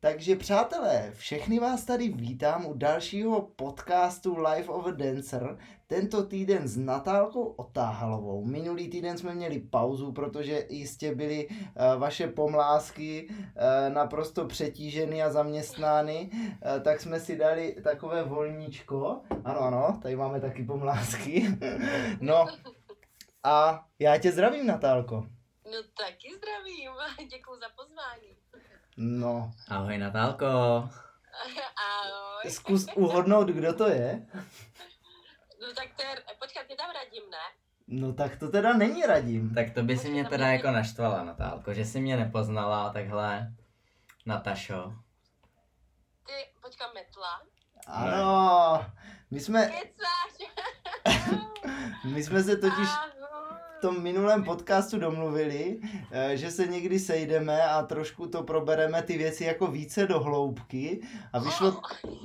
Takže přátelé, všechny vás tady vítám u dalšího podcastu Life of a Dancer. Tento týden s Natálkou Otáhalovou. Minulý týden jsme měli pauzu, protože jistě byly uh, vaše pomlásky uh, naprosto přetíženy a zaměstnány, uh, tak jsme si dali takové volníčko. Ano, ano, tady máme taky pomlásky. no a já tě zdravím, Natálko. No taky zdravím, děkuji za pozvání. No. Ahoj Natálko. Ahoj. Zkus uhodnout, kdo to je. No tak to je, počkat, ty tam radím, ne? No tak to teda není radím. Tak to by si mě teda jako naštvala Natálko, že jsi mě nepoznala takhle. Natašo. Ty, počkat, metla. Ano, my jsme, Kecáš. my jsme se totiž Ahoj. V tom minulém podcastu domluvili, eh, že se někdy sejdeme a trošku to probereme ty věci jako více do hloubky. A vyšlo,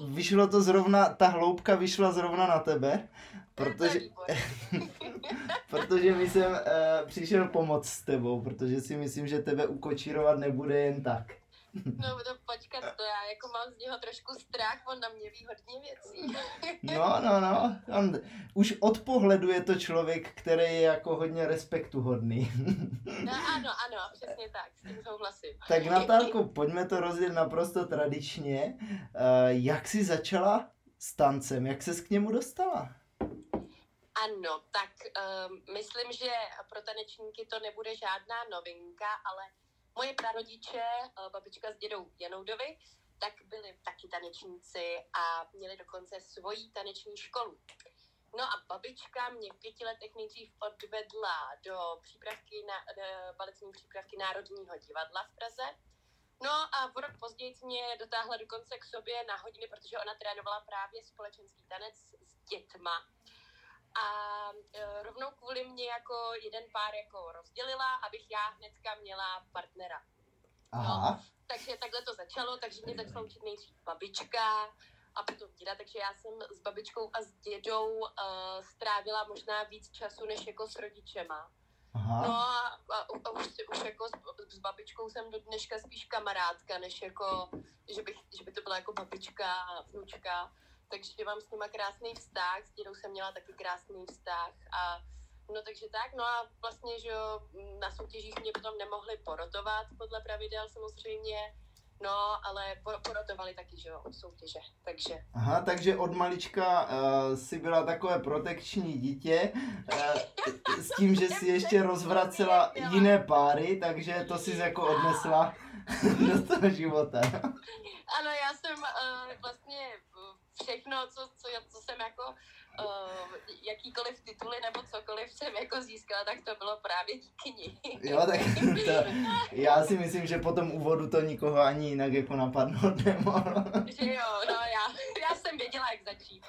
vyšlo to zrovna, ta hloubka vyšla zrovna na tebe, protože, protože mi jsem uh, přišel pomoct s tebou, protože si myslím, že tebe ukočírovat nebude jen tak. No to počkat, to já jako mám z něho trošku strach, on na mě ví hodně věcí. No, no, no. On, už od pohledu je to člověk, který je jako hodně respektuhodný. No ano, ano, přesně tak, s tím souhlasím. tak Natálko, pojďme to rozdělit naprosto tradičně. Uh, jak jsi začala s tancem? Jak ses k němu dostala? Ano, tak um, myslím, že pro tanečníky to nebude žádná novinka, ale moje prarodiče, uh, babička s dědou Janoudovi, tak byli taky tanečníci a měli dokonce svoji taneční školu. No a babička mě v pěti letech nejdřív odvedla do přípravky na, do baletní přípravky Národního divadla v Praze. No a o rok později mě dotáhla dokonce k sobě na hodiny, protože ona trénovala právě společenský tanec s dětma a e, rovnou kvůli mě jako jeden pár jako rozdělila, abych já hnedka měla partnera. Aha. Takže takhle to začalo, takže mě začala učit nejdřív babička a potom děda, takže já jsem s babičkou a s dědou uh, strávila možná víc času než jako s rodičema. No Aha. a, a, a už, už jako s, s babičkou jsem do dneška spíš kamarádka, než jako, že, bych, že by to byla jako babička a vnučka. Takže mám s nima krásný vztah, s dědou jsem měla taky krásný vztah a no takže tak, no a vlastně, že jo, na soutěžích mě potom nemohli porotovat podle pravidel samozřejmě, no ale por- porotovali taky, že jo, od soutěže, takže. Aha, takže od malička uh, si byla takové protekční dítě uh, s tím, že si ještě rozvracela jiné páry, takže to si jako odnesla do toho života. Ano, já jsem uh, vlastně všechno, co, co, co jsem jako, uh, jakýkoliv tituly nebo cokoliv jsem jako získala, tak to bylo právě díky ní. Jo, tak to, já si myslím, že po tom úvodu to nikoho ani jinak jako napadnout nemohlo. Že jo, no já, já jsem věděla, jak začít.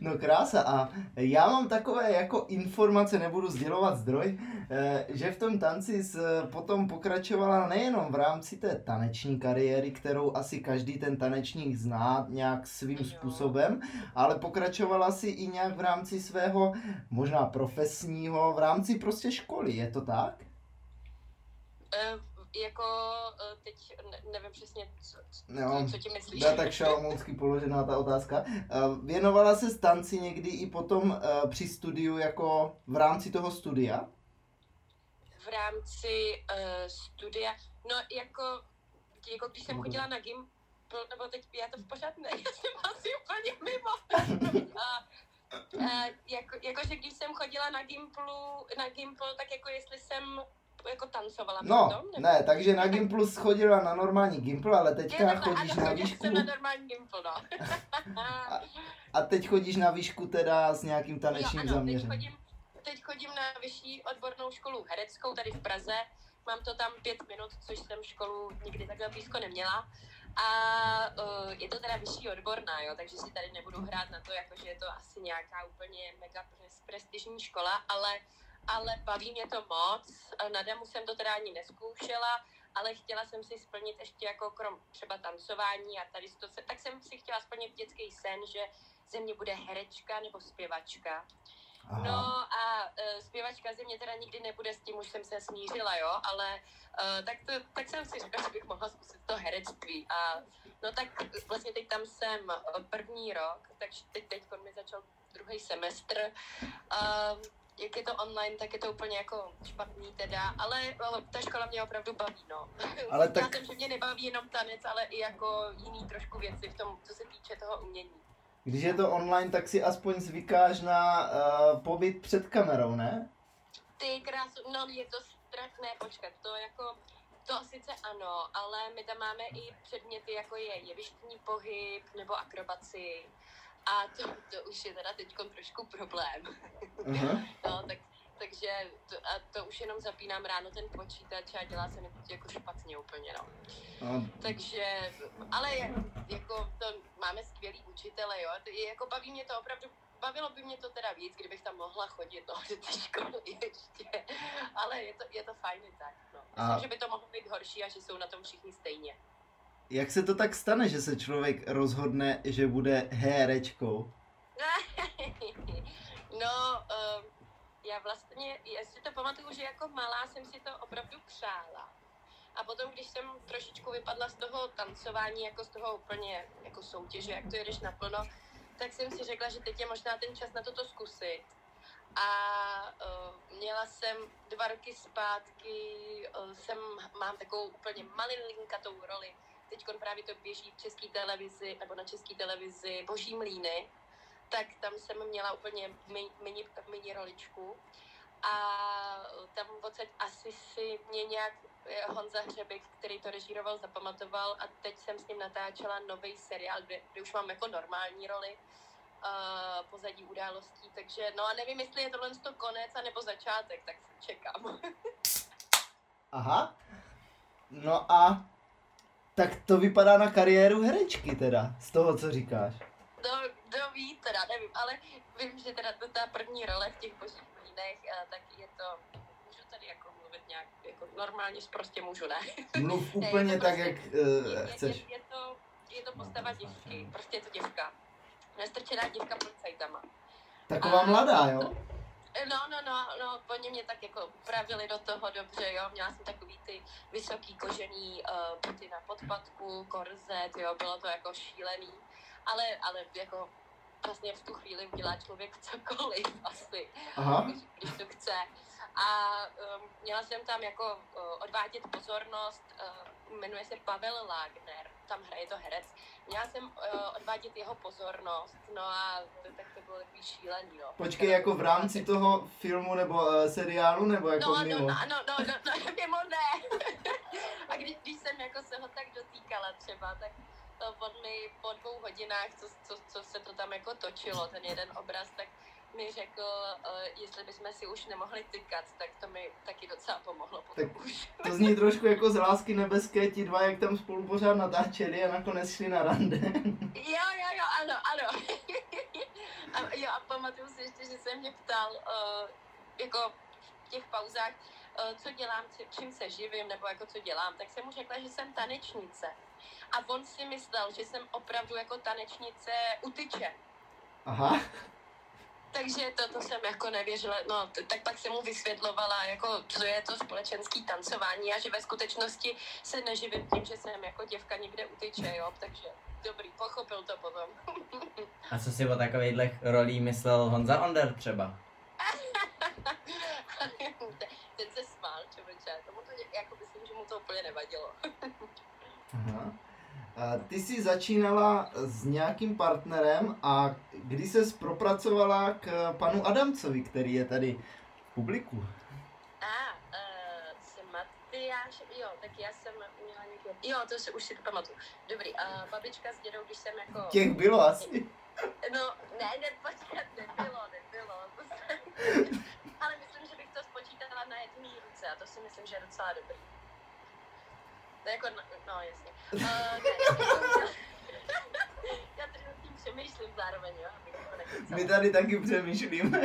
No krása a já mám takové jako informace, nebudu sdělovat zdroj, eh, že v tom tanci s, potom pokračovala nejenom v rámci té taneční kariéry, kterou asi každý ten tanečník zná nějak svým Jo. způsobem, ale pokračovala si i nějak v rámci svého možná profesního, v rámci prostě školy, je to tak? Uh, jako uh, teď ne, nevím přesně, co, co, Jo. co ti myslíš. Byla tak šalomounsky položená ta otázka. Eh, Věnovala se tanci někdy i potom eh, při studiu jako v rámci toho studia? v rámci uh, studia, no jako, jako když jsem chodila na gym, nebo teď já to v pořád ne, já jsem asi úplně mimo. A, a, jako, jakože když jsem chodila na Gimplu, na Gimpl, tak jako jestli jsem jako tancovala No, nebo- ne, takže na Gimplu chodila na normální Gimpl, ale Jo, teďka takhle, chodíš ano, na výšku jsem na normální Gimpl, no. a teď chodíš na výšku teda s nějakým jo, tanečním ano, teď zaměřením. chodím, teď chodím na vyšší odbornou školu hereckou tady v Praze. Mám to tam pět minut, což jsem školu nikdy takhle blízko neměla. A uh, je to teda vyšší odborná, jo, takže si tady nebudu hrát na to, jako že je to asi nějaká úplně mega pres- prestižní škola, ale, ale baví mě to moc. Na demo jsem to teda ani neskoušela, ale chtěla jsem si splnit ještě jako krom třeba tancování a tady to tak jsem si chtěla splnit dětský sen, že ze mě bude herečka nebo zpěvačka. Aha. No a uh, zpěvačka ze mě teda nikdy nebude, s tím už jsem se smířila, jo, ale uh, tak, to, tak jsem si řekla, že bych mohla zkusit to herectví a no tak vlastně teď tam jsem první rok, takže teď, teď mi začal druhý semestr. Uh, jak je to online, tak je to úplně jako špatný teda, ale, ale ta škola mě opravdu baví, no. Ale tak... Já jsem, že mě nebaví jenom tanec, ale i jako jiný trošku věci v tom, co se týče toho umění. Když je to online, tak si aspoň zvykáš na uh, pobyt před kamerou, ne? Ty krásu, no je to strašné, počkat, to jako, to sice ano, ale my tam máme i předměty, jako je jevištní pohyb nebo akrobaci. A to, to už je teda teď trošku problém. Uh-huh. no, tak, takže to, a to už jenom zapínám ráno ten počítač a dělá se mi jako špatně úplně, no. Uh. Takže, ale jako to máme skvělý učitele, jo, jako baví mě to opravdu bavilo by mě to teda víc, kdybych tam mohla chodit no, do té školy ještě, ale je to, je to fajn tak, no. Myslím, a... že by to mohlo být horší a že jsou na tom všichni stejně. Jak se to tak stane, že se člověk rozhodne, že bude herečkou? vlastně, já si to pamatuju, že jako malá jsem si to opravdu přála. A potom, když jsem trošičku vypadla z toho tancování, jako z toho úplně jako soutěže, jak to jedeš naplno, tak jsem si řekla, že teď je možná ten čas na toto zkusit. A uh, měla jsem dva roky zpátky, uh, jsem, mám takovou úplně malinkatou roli teď právě to běží v české televizi, nebo na české televizi Boží mlíny, tak tam jsem měla úplně mini, mini roličku a tam odsaď asi si mě nějak eh, Honza Hřebek, který to režíroval, zapamatoval a teď jsem s ním natáčela nový seriál, kde, kde už mám jako normální roli uh, pozadí událostí, takže no a nevím, jestli je tohle to konec a nebo začátek, tak čekám. Aha. No a tak to vypadá na kariéru herečky teda, z toho, co říkáš. To, to ví teda, nevím, ale vím, že teda to ta první role v těch božích mlínech, tak je to, můžu tady jako mluvit nějak, jako normálně prostě můžu, ne? Mluv úplně ne, tak, prostě, jak uh, chceš. Je, je, je, to, je to postava děvky, prostě je to děvka. Nestrčená děvka policajtama. Taková a, mladá, jo? No, no, no, no, oni mě tak jako upravili do toho dobře, jo, měla jsem takový ty vysoký kožený uh, boty na podpadku, korzet, jo, bylo to jako šílený, ale, ale jako vlastně v tu chvíli udělá člověk cokoliv asi, Aha. Když, když to chce. A um, měla jsem tam jako uh, odvádět pozornost, uh, jmenuje se Pavel Lágner, tam hraje to herec. Měla jsem uh, odvádět jeho pozornost, no a to, tak to bylo takový šílený, no. Počkej, jako v rámci toho filmu nebo uh, seriálu, nebo jako no, mimo? No, no, no, no, no, mimo ne. a když, když jsem jako se ho tak dotýkala třeba, tak on mi po dvou hodinách, co, co, co se to tam jako točilo, ten jeden obraz, tak mi řekl, uh, jestli bychom si už nemohli tykat, tak to mi taky docela pomohlo tak už. To zní trošku jako z lásky nebeské, ti dva, jak tam spolu pořád natáčeli a nakonec šli na rande. jo, jo, jo, ano, ano. a, jo, a pamatuju si ještě, že se mě ptal, uh, jako v těch pauzách, uh, co dělám, čím se živím, nebo jako co dělám, tak jsem mu řekla, že jsem tanečnice. A on si myslel, že jsem opravdu jako tanečnice utyče. Aha. Takže to, to jsem jako nevěřila, no tak pak jsem mu vysvětlovala, jako co je to společenský tancování a že ve skutečnosti se neživím tím, že jsem jako děvka někde utyče, jo, takže dobrý, pochopil to potom. a co si o takovýchhle rolí myslel Honza Onder třeba? Ten se smál, člověče, tomu to jako myslím, že mu to úplně nevadilo. Aha. Ty jsi začínala s nějakým partnerem a kdy se propracovala k panu Adamcovi, který je tady v publiku? A, uh, jsem Matyáš, jo, tak já jsem měla někdo, jo, to si už si to pamatuju. Dobrý, a uh, babička s dědou, když jsem jako... Těch bylo asi. No, ne, ne, počkat, nebylo, nebylo. Ale myslím, že bych to spočítala na jedné ruce a to si myslím, že je docela dobrý. To jako, no, no jasně. Uh, ne, já tady nad tím přemýšlím zároveň, jo, abych My tady taky přemýšlíme.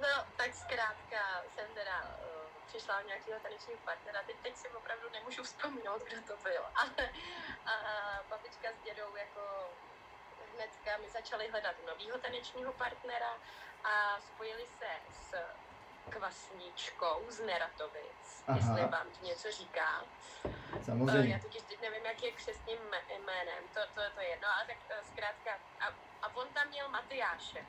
No, tak zkrátka jsem teda uh, přišla o nějakého tanečního partnera. Teď, teď si opravdu nemůžu vzpomenout, kdo to byl. Ale uh, babička s dědou jako hnedka my začali hledat novýho tanečního partnera a spojili se s kvasničkou z Neratovic, Aha. jestli vám to něco říká. Eh, Samozřejmě. Já totiž teď nevím, jak je křesním jmé- jménem, to, to, to je jedno, ale tak eh, zkrátka. A, a on tam měl Matyáše.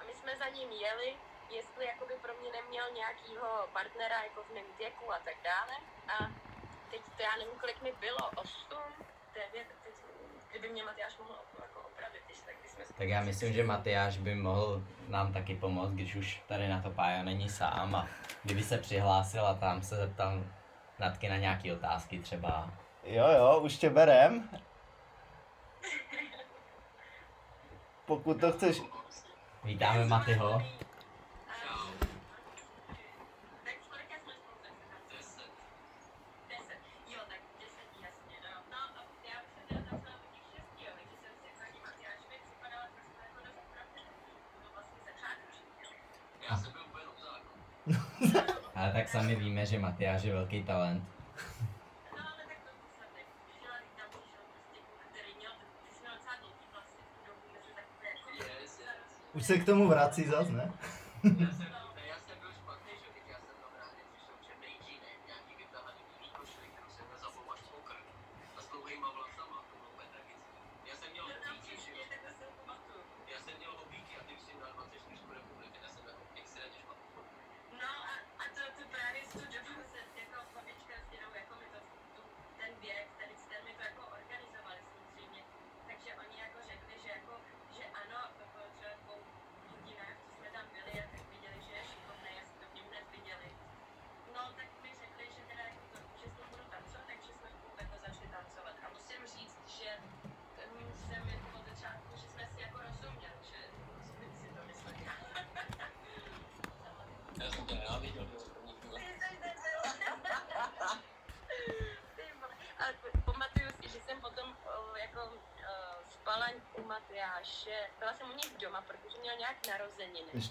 A my jsme za ním jeli, jestli jakoby pro mě neměl nějakýho partnera jako v mém věku a tak dále. A teď to já nevím, kolik mi bylo, 8, 9, teď, kdyby mě Matyáš mohl jako opravit, když tak bychom se- Tak já myslím, že Matyáš by mohl nám taky pomoct, když už tady na to Pája není sám a kdyby se přihlásil a tam se zeptal Natky na nějaké otázky třeba. Jo, jo, už tě berem. Pokud to chceš... Vítáme Matyho. Tak kolika jsme spolu teď? Deset. Deset. Jo, tak deset, jasně, no. No, a já už jsem teda tam byla taky šestí, jo, takže jsem si za ním Matyáš mi připadala trošku jako dost upravený. To vlastně začátek už měl. Já jsem byl úplně obzák. Ale tak sami víme, že Matyáš je velký talent. No, ale tak to podstatné. Přišel a tam přišel prostě kluk, který měl, ty jsi měl docela dlouhý vlasy v tu takže takové jako... Yes, yes. Už se k tomu vrací zas, ne?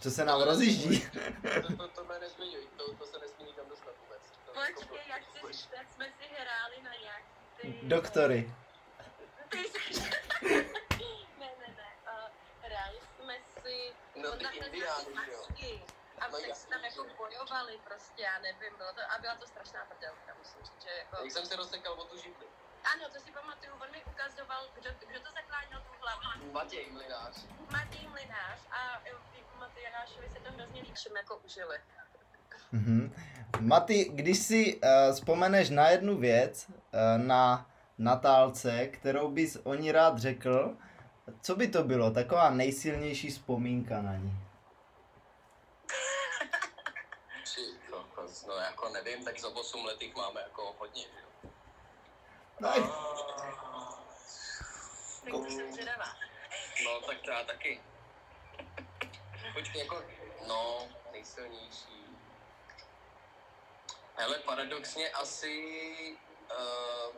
to se nám rozjíždí. To, to, to mě nezmiňuj, to, to se nesmí nikam dostat vůbec. To Počkej, jak si říct, tak jsme si hráli na nějaký ty... Doktory. Ty ne, ne, ne. Uh, hráli jsme si... No ty indiány, jo. masky. A No tak jsme tam jako bojovali prostě, já nevím, bylo to, a byla to strašná prdelka, musím říct, že jako... Jak jsem se rozsekal o tu židli. Ano, to si pamatuju, on mi ukazoval, kdo, kdo to zakláněl tu hlavu. Matěj Mlinář. Matěj Mlinář a eh, Matyášovi se to hrozně všem jako užili. Mhm. Maty, když si uh, vzpomeneš na jednu věc, uh, na Natálce, kterou bys o ní rád řekl, co by to bylo? Taková nejsilnější vzpomínka na ní. No, no, jako nevím, tak za 8 let jich máme jako hodně, že jo. No, Tak to jsem zvědavá. No, tak já taky. Počkej, jako, no, nejsilnější. Hele, paradoxně asi, uh,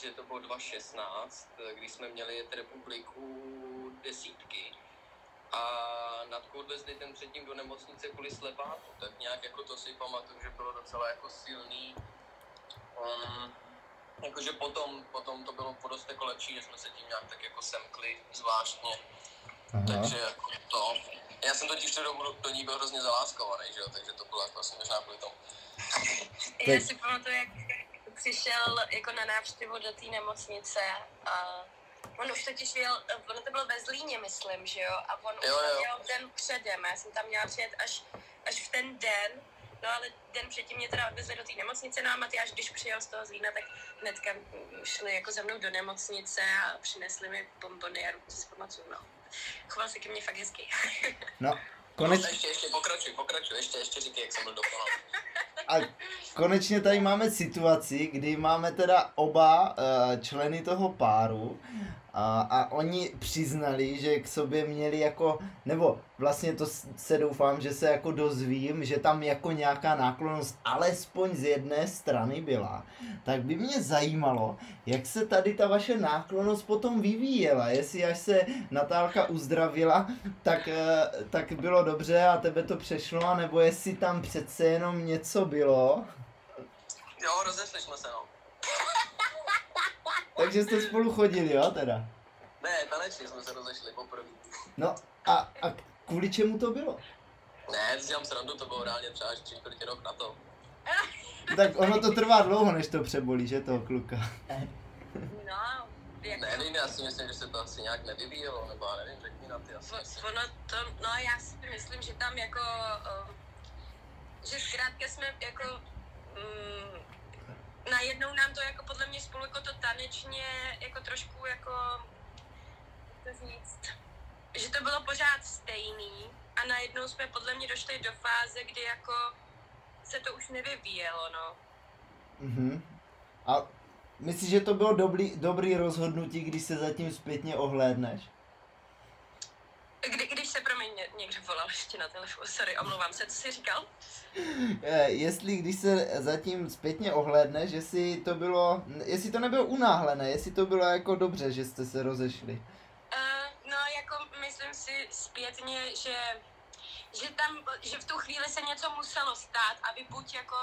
že to bylo 2016, když jsme měli jet republiku desítky a Natku odvezli ten předtím do nemocnice kvůli slepáku, tak nějak jako to si pamatuju, že bylo docela jako silný. Um, jakože potom, potom to bylo podost jako lepší, že jsme se tím nějak tak jako semkli zvláštně. Aha. Takže jako to. Já jsem totiž do, do ní byl hrozně zaláskovaný, že jo, takže to bylo jako asi možná kvůli tomu. Já si pamatuju, jak přišel jako na návštěvu do té nemocnice a on už totiž jel, ono to bylo ve Zlíně, myslím, že jo, a on už Jo, tam jo. jel den předem, já jsem tam měla přijet až, až v ten den, no ale den předtím mě teda odvezli do té nemocnice, no a Matyáš, když přijel z toho Zlína, tak hnedka šli jako za mnou do nemocnice a přinesli mi bombony a ruku si pamatuju, no. Choval se ke mně fakt hezky. No, Konec... konec, Ještě, ještě pokračuj, pokračuj, ještě, ještě říkej, jak jsem byl dokonalý. A konečně tady máme situaci, kdy máme teda oba uh, členy toho páru a, a oni přiznali, že k sobě měli jako, nebo vlastně to se doufám, že se jako dozvím, že tam jako nějaká náklonnost alespoň z jedné strany byla. Tak by mě zajímalo, jak se tady ta vaše náklonnost potom vyvíjela, jestli až se Natálka uzdravila, tak, eh, tak bylo dobře a tebe to přešlo, nebo jestli tam přece jenom něco bylo. Jo, rozešli jsme se, no. Takže jste spolu chodili, jo, teda? Ne, tanečně jsme se rozešli poprvé. No a, a kvůli čemu to bylo? Ne, si dělám srandu, to bylo reálně třeba tři čtvrtě rok na to. Tak ono to trvá dlouho, než to přebolí, že toho kluka. No, jako, Nevím, já si myslím, že se to asi nějak nevyvíjelo, nebo já nevím, řekni na ty asi. ono to, no já si myslím, že tam jako, um, že zkrátka jsme jako, um, najednou nám to jako podle mě spolu jako to tanečně jako trošku jako, jak to říct, že to bylo pořád stejný a najednou jsme podle mě došli do fáze, kdy jako se to už nevyvíjelo, no. Mhm. A myslíš, že to bylo dobrý, dobrý rozhodnutí, když se zatím zpětně ohlédneš? Kdy, když se pro mě někdo volal ještě na telefonu, sorry, omlouvám se, co jsi říkal? Eh, jestli když se zatím zpětně ohlédneš, jestli to bylo, jestli to nebylo unáhlené, jestli to bylo jako dobře, že jste se rozešli. Uh, no, jako myslím si zpětně, že, že tam, že v tu chvíli se něco muselo stát, aby buď jako,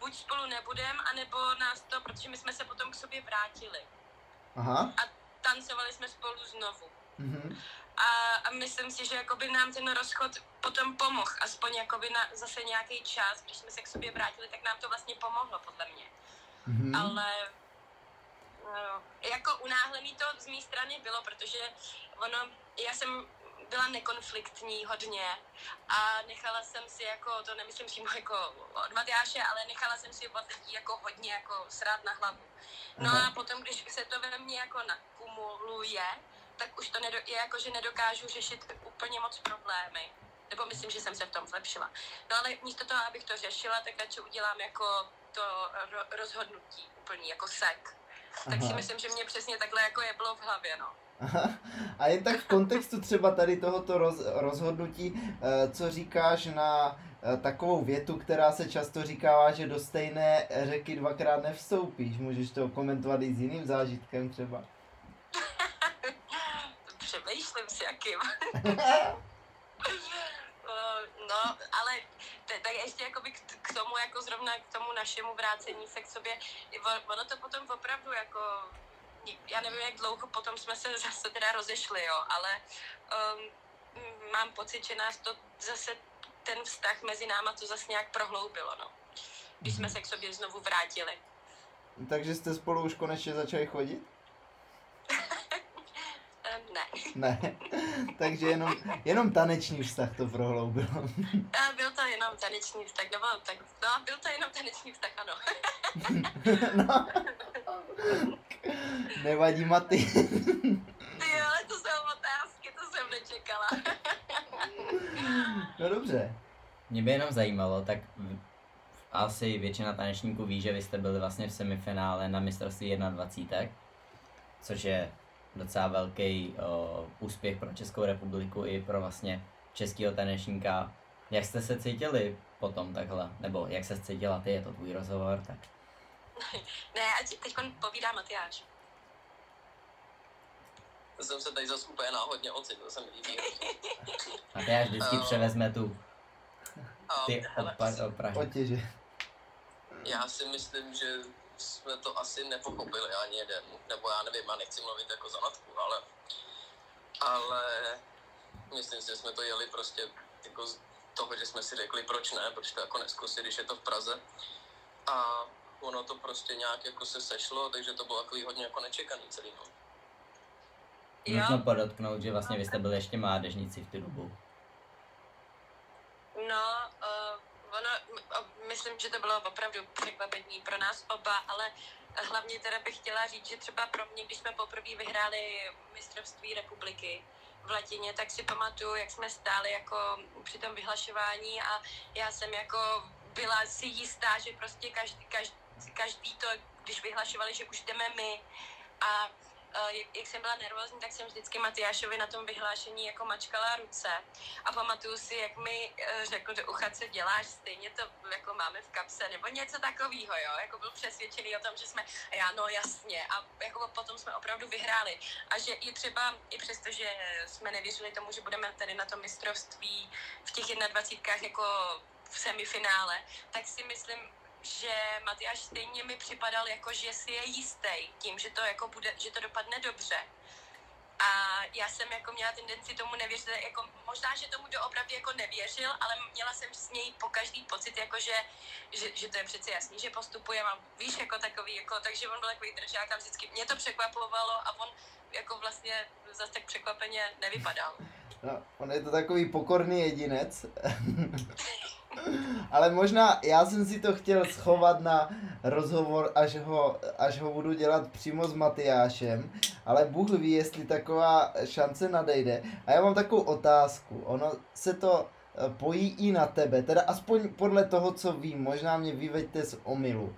buď spolu nebudem, anebo nás to, protože my jsme se potom k sobě vrátili Aha. a tancovali jsme spolu znovu. Mhm. A, a myslím si, že jakoby nám ten rozchod potom pomohl, aspoň jakoby na zase nějaký čas, když jsme se k sobě vrátili, tak nám to vlastně pomohlo, podle mě. Mhm. Ale no, jako unáhlený to z mé strany bylo, protože ono, já jsem byla nekonfliktní hodně a nechala jsem si jako, to nemyslím přímo jako od Matyáše, ale nechala jsem si od lidí jako hodně jako srát na hlavu. No Aha. a potom, když se to ve mně jako nakumuluje, tak už to nedo, je jako, že nedokážu řešit úplně moc problémy. Nebo myslím, že jsem se v tom zlepšila. No ale místo toho, abych to řešila, tak radši udělám jako to ro- rozhodnutí úplný, jako sek. Tak si Aha. myslím, že mě přesně takhle jako je bylo v hlavě, no. Aha. A jen tak v kontextu třeba tady tohoto roz, rozhodnutí, eh, co říkáš na eh, takovou větu, která se často říkává, že do stejné řeky dvakrát nevstoupíš. Můžeš to komentovat i s jiným zážitkem třeba. Přemýšlím si, jakým. No, ale t- tak ještě jakoby k, k tomu, jako zrovna k tomu našemu vrácení se k sobě, ono to potom opravdu jako, já nevím, jak dlouho potom jsme se zase teda rozešli, jo, ale um, mám pocit, že nás to zase ten vztah mezi náma to zase nějak prohloubilo, no. Když jsme se k sobě znovu vrátili. Takže jste spolu už konečně začali chodit? Ne. Ne. Takže jenom, jenom taneční vztah to prohloubilo. A byl to jenom taneční vztah, nebo tak, no, byl to jenom taneční vztah, ano. no. Nevadí Maty. Ty ale to jsou otázky, to jsem nečekala. No dobře. Mě by jenom zajímalo, tak asi většina tanečníků ví, že vy jste byli vlastně v semifinále na mistrovství 21, což je docela velký o, úspěch pro Českou republiku i pro vlastně českého tanečníka. Jak jste se cítili potom takhle? Nebo jak se cítila ty, je to tvůj rozhovor, tak Ne, ať teď povídá Matyáš. To jsem se tady zase úplně náhodně ocitl, to se mi líbí. a ty až vždycky Eh, převezme tu A ty od, hele, pa- od Prahy. Otěže. já si myslím, že jsme to asi nepochopili ani jeden, nebo já nevím, já nechci mluvit jako za Natku, ale, ale myslím si, že jsme to jeli prostě jako z toho, že jsme si řekli, proč ne, proč to jako neskusit, když je to v Praze. A ono to prostě nějak jako se sešlo, takže to bylo takový hodně jako nečekaný celý. No. Nutno podotknout, že vlastně vy jste byli ještě mládežníci v tu dobu. no, uh, ono, myslím, že to bylo opravdu překvapení pro nás oba, ale hlavně teda bych chtěla říct, že třeba pro mě, když jsme poprvé vyhráli mistrovství republiky v Latině, tak si pamatuju, jak jsme stáli jako při tom vyhlašování a já jsem jako byla si jistá, že prostě každý, každý, každý to, když vyhlašovali, že už jdeme my. A jak, jak jsem byla nervózní, tak jsem vždycky Matyášovi na tom vyhlášení jako mačkala ruce. A pamatuju si, jak mi eh, řekl do ucha, co děláš, stejně to jako máme v kapse, nebo něco takového, jo, jako byl přesvědčený o tom, že jsme, já no jasně, a jako potom jsme opravdu vyhráli. A že i třeba, i přesto, že jsme nevěřili tomu, že budeme tady na tom mistrovství v těch 21 jako v semifinále, tak si myslím, že Matyáš stejně mi připadal jako, že si je jistý tím, že to jako bude, že to dopadne dobře. A já jsem jako měla tendenci tomu nevěřit, jako možná, že tomu doopravdy jako nevěřil, ale měla jsem s něj po každý pocit, jako že, že, že, to je přece jasný, že postupuje, mám, víš, jako takový, jako, takže on byl takový držák a vždycky mě to překvapovalo a on jako vlastně zase tak překvapeně nevypadal. No, on je to takový pokorný jedinec. Ale možná já jsem si to chtěl schovat na rozhovor, až ho, až ho budu dělat přímo s Matyášem, ale Bůh ví, jestli taková šance nadejde. A já mám takovou otázku. Ono se to eh, pojí i na tebe, teda aspoň podle toho, co vím, možná mě vyveďte z omylu.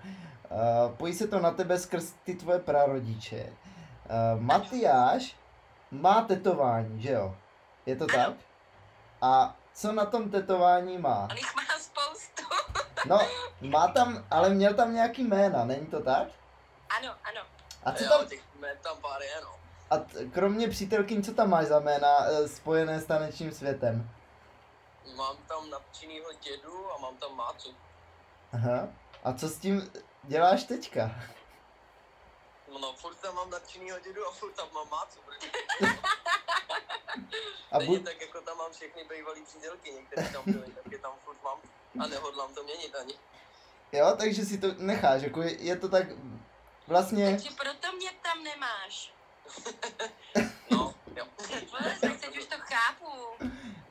Uh, pojí se to na tebe skrz ty tvoje prarodiče. Uh, Matyáš má tetování, že jo? Je to tak? A co na tom tetování má? On jich má spoustu. No, má tam, ale měl tam nějaký jména, není to tak? Ano, ano. A co jo, tam, těch jmén tam pár je, no. a t- kromě přítelkyň, co tam máš za jména eh, spojené s tanečním světem? Mám tam nadčinýho dědu a mám tam mácu. Aha. A co s tím děláš teďka? No, furt tam mám nadčinýho dědu a furt tam mám mácu. protože A Stejně bu- tak jako tam mám všechny bývalý přítelky, některé tam byly, tak je tam furt mám. A nehodlám to měnit ani. jo, takže si to necháš, jako je, je to tak vlastně, Takže proto mě tam nemáš. No, jo. Vole, tak teď už to chápu.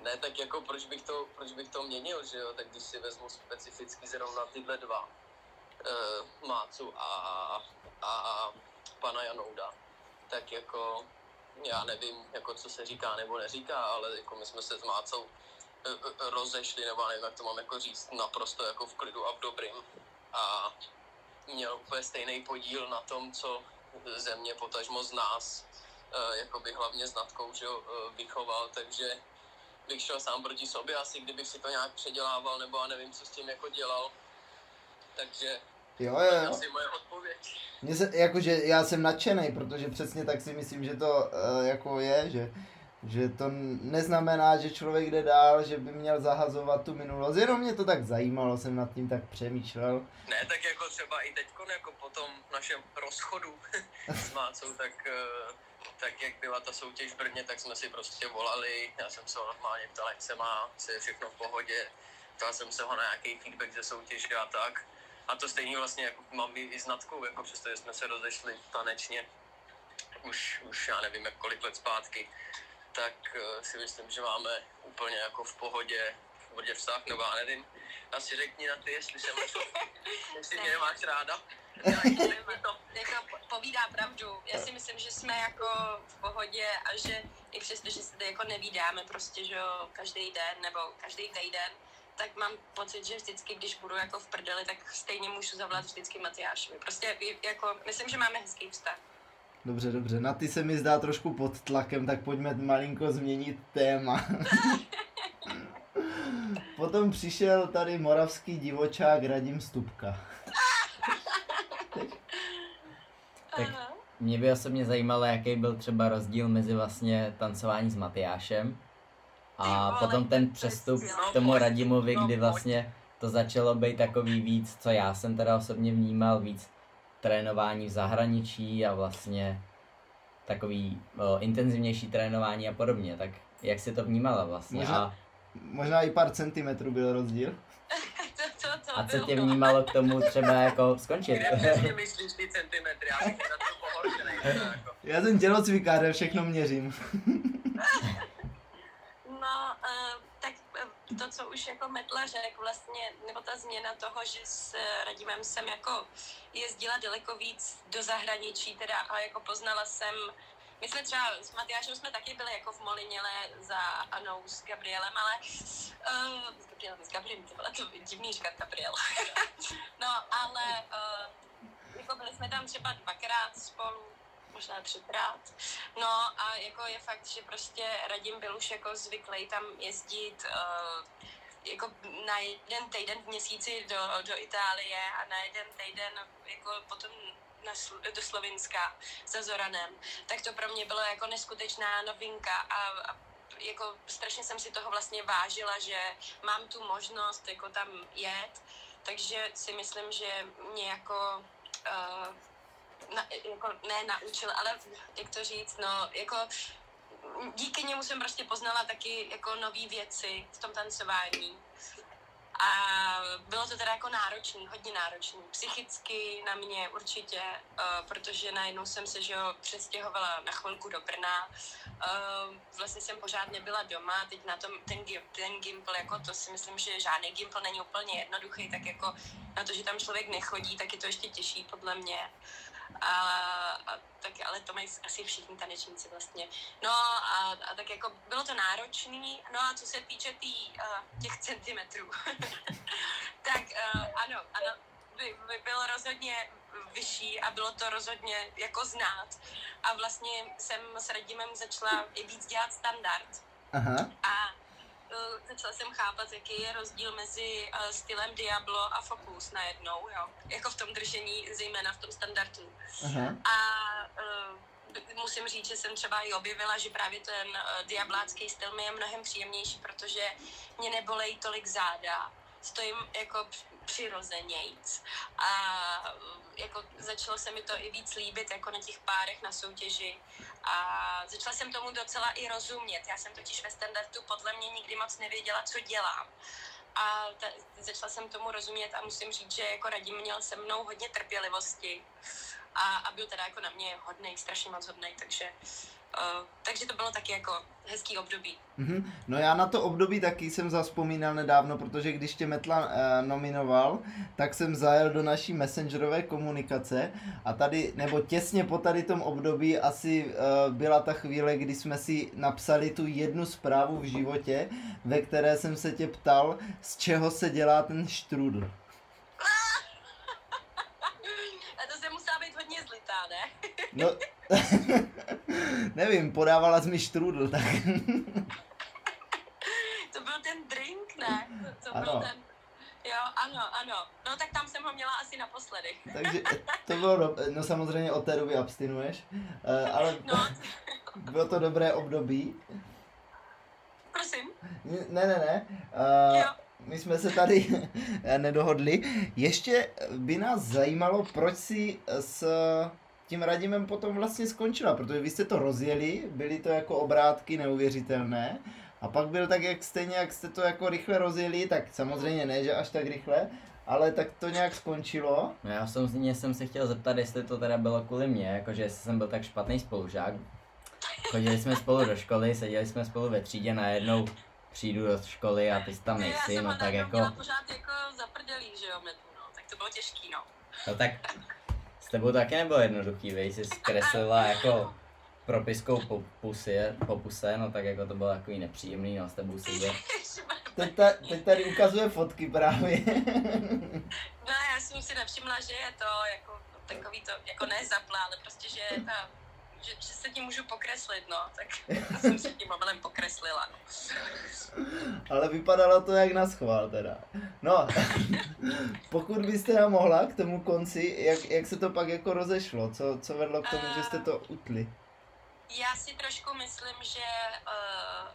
Ne, tak jako proč bych to, proč bych to měnil, že jo? Tak když si vezmu specificky zrovna tyhle dva, uh, Mácu a, a pana Janouda, tak jako já nevím, jako co se říká nebo neříká, ale jako my jsme se s Mácou eh, eh, rozešli, nebo nevím, jak to mám jako říct, naprosto jako v klidu a v dobrým. A měl úplně stejný podíl na tom, co země, potažmo z nás, eh, jakoby hlavně s Natkou, že jo, vychoval, takže bych šel sám proti sobě, asi kdybych si to nějak předělával, nebo já nevím, co s tím jako dělal. Takže jo, to jo, je jo. asi moje odpověď. Mně se, jakože já jsem nadšený, protože přesně tak si myslím, že to uh, jako je, že, že to neznamená, že člověk jde dál, že by měl zahazovat tu minulost, jenom mě to tak zajímalo, jsem nad tím tak přemýšlel. Ne, tak jako třeba i teď, jako po tom našem rozchodu s Mácou, tak, eh, tak jak byla ta soutěž v Brně, tak jsme si prostě volali, já jsem se ho normálně ptal, jak se má, co je všechno v pohodě, ptal jsem se ho na nějaký feedback ze soutěže a tak. A to stejně vlastně jako mám i, s Natkou, jako přestože jsme se rozešli tanečně, už, už já nevím, jak kolik let zpátky, tak eh, si myslím, že máme úplně jako v pohodě, v pohodě vztah, nebo já nevím. Asi řekni na ty, jestli jsem jestli mě nemáš ráda. Já to. Jako po- povídá pravdu. Já si myslím, že jsme jako v pohodě a že i přesto, že se tady jako nevídáme prostě, že jo, každý den nebo každý týden, tak mám pocit, že vždycky, když budu jako v prdeli, tak stejně můžu zavolat vždycky Matyášovi. Prostě jako, myslím, že máme hezký vztah. Dobře, dobře, na ty se mi zdá trošku pod tlakem, tak pojďme malinko změnit téma. Potom přišel tady moravský divočák Radim Stupka. Tak-. Mě by osobně zajímalo, jaký byl třeba rozdíl mezi vlastně tancování s Matyášem a potom ten přestup skvělé. k tomu Radimovi, No, kdy vlastně to začalo být takový víc, co já jsem teda osobně vnímal, víc trénování v zahraničí a vlastně takový o, intenzivnější trénování a podobně. Tak jak jsi to vnímala vlastně? Možná- A, Možná i pár centimetrů byl rozdíl. To, to, to a co tě bylo. vnímalo k tomu třeba jako skončit? Kde myslíš ty centimetry, já bych na to pohoršený. Jako. Já jsem tělocvikář, všechno měřím. No, uh, tak eh, to, co už jako Metla řekl vlastně, nebo ta změna toho, že s eh, Radimem jsem jako jezdila daleko víc do zahraničí teda a jako poznala jsem my jsme třeba s Matyášem jsme taky byli jako v Moliněle za Anou s Gabrielem, ale uh, s Gabrielem, s Gabrielem, to byla to divný říkat Gabriel. no, ale uh, jako byli jsme tam třeba dvakrát spolu, možná třikrát. No a jako je fakt, že prostě Radim byl už jako zvyklý tam jezdit uh, jako na jeden týden v měsíci do, do Itálie a na jeden týden jako potom na, do Slovinska za Zoranem, tak to pro mě bylo jako neskutečná novinka a, a jako strašně jsem si toho vlastně vážila, že mám tu možnost jako tam jet, takže si myslím, že mě jako uh, na, jako, ne naučil, ale jak to říct, no, jako díky němu jsem prostě poznala taky jako nové věci v tom tancování. A bylo to teda jako náročný, hodně náročný. Psychicky na mě určitě, uh, protože najednou jsem se že jo, přestěhovala na chvilku do Brna. Uh, vlastně jsem pořád nebyla doma, teď na tom ten, ten gimpl, jako to si myslím, že žádný gimpl není úplně jednoduchý, tak jako na to, že tam člověk nechodí, tak je to ještě těžší podle mě. A, a tak, ale to mají asi všichni tanečníci vlastně. No a, a tak jako bylo to náročný, no a co se týče tý, uh, těch centimetrů, tak uh, ano, ano, by, by byl rozhodně vyšší a bylo to rozhodně jako znát. A vlastně jsem s Radimem začala i víc dělat standard. Aha. A začala jsem chápat, jaký je rozdíl mezi uh, stylem Diablo a Focus najednou, jo. Jako v tom držení, zejména v tom standardu. Aha. A uh, musím říct, že jsem třeba i objevila, že právě ten uh, diablácký styl mi je mnohem příjemnější, protože mě nebolej tolik záda. Stojím jako přirozenějc. A jako začalo se mi to i víc líbit jako na těch párech na soutěži a začala jsem tomu docela i rozumět. Já jsem totiž ve standardu podle mě nikdy moc nevěděla, co dělám. A ta, začala jsem tomu rozumět a musím říct, že jako Radim měl se mnou hodně trpělivosti a, a byl teda jako na mě hodnej, strašně moc hodnej, takže Uh, takže to bylo taky jako hezký období. Mm-hmm. No já na to období taky jsem zaspomínal nedávno, protože když tě Metla uh, nominoval, tak jsem zajel do naší messengerové komunikace a tady, nebo těsně po tady tom období asi uh, byla ta chvíle, kdy jsme si napsali tu jednu zprávu v životě, ve které jsem se tě ptal, z čeho se dělá ten štrudl. a to se musela být hodně zlitá, ne? no, nevím, podávala jsi mi štrudl, tak... to byl ten drink, ne? To, to ano. byl ten... Jo, ano, ano. No tak tam jsem ho měla asi naposledy. Takže to bylo, no samozřejmě od té doby abstinuješ, uh, ale No, bylo to dobré období. prosím. Ne, ne, ne. Uh, Jo. my jsme se tady nedohodli. Ještě by nás zajímalo, proč si s tím Radimem potom vlastně skončila, protože vy jste to rozjeli, byly to jako obrátky neuvěřitelné. A pak byl tak, jak stejně, jak jste to jako rychle rozjeli, tak samozřejmě ne, že až tak rychle, ale tak to nějak skončilo. No já jsem, mě jsem se chtěl zeptat, jestli to teda bylo kvůli mě, jakože jestli jsem byl tak špatný spolužák. Chodili jsme spolu do školy, seděli jsme spolu ve třídě, najednou přijdu do školy a ty jsi tam Já nejsi, no tak jako, měla pořád jako zaprdělý, že jo, metu, no. Tak to bylo těžký, no. no tak tebou taky nebylo jednoduchý, vej, jsi zkreslila jako propiskou po, pusě, po puse, no tak jako to bylo takový nepříjemný, no s tebou sedět. Teď, ta, teď tady ukazuje fotky právě. No, já jsem si nevšimla, že je to jako takový to, jako ne zapla, ale prostě, že je ta, že, že se tím můžu pokreslit, no, tak jsem se tím mobilem pokreslila, no. Ale vypadalo to jak na schvál teda. No, pokud byste nám mohla k tomu konci, jak, jak se to pak jako rozešlo, co, co vedlo k tomu, že jste to utli? Já si trošku myslím, že uh,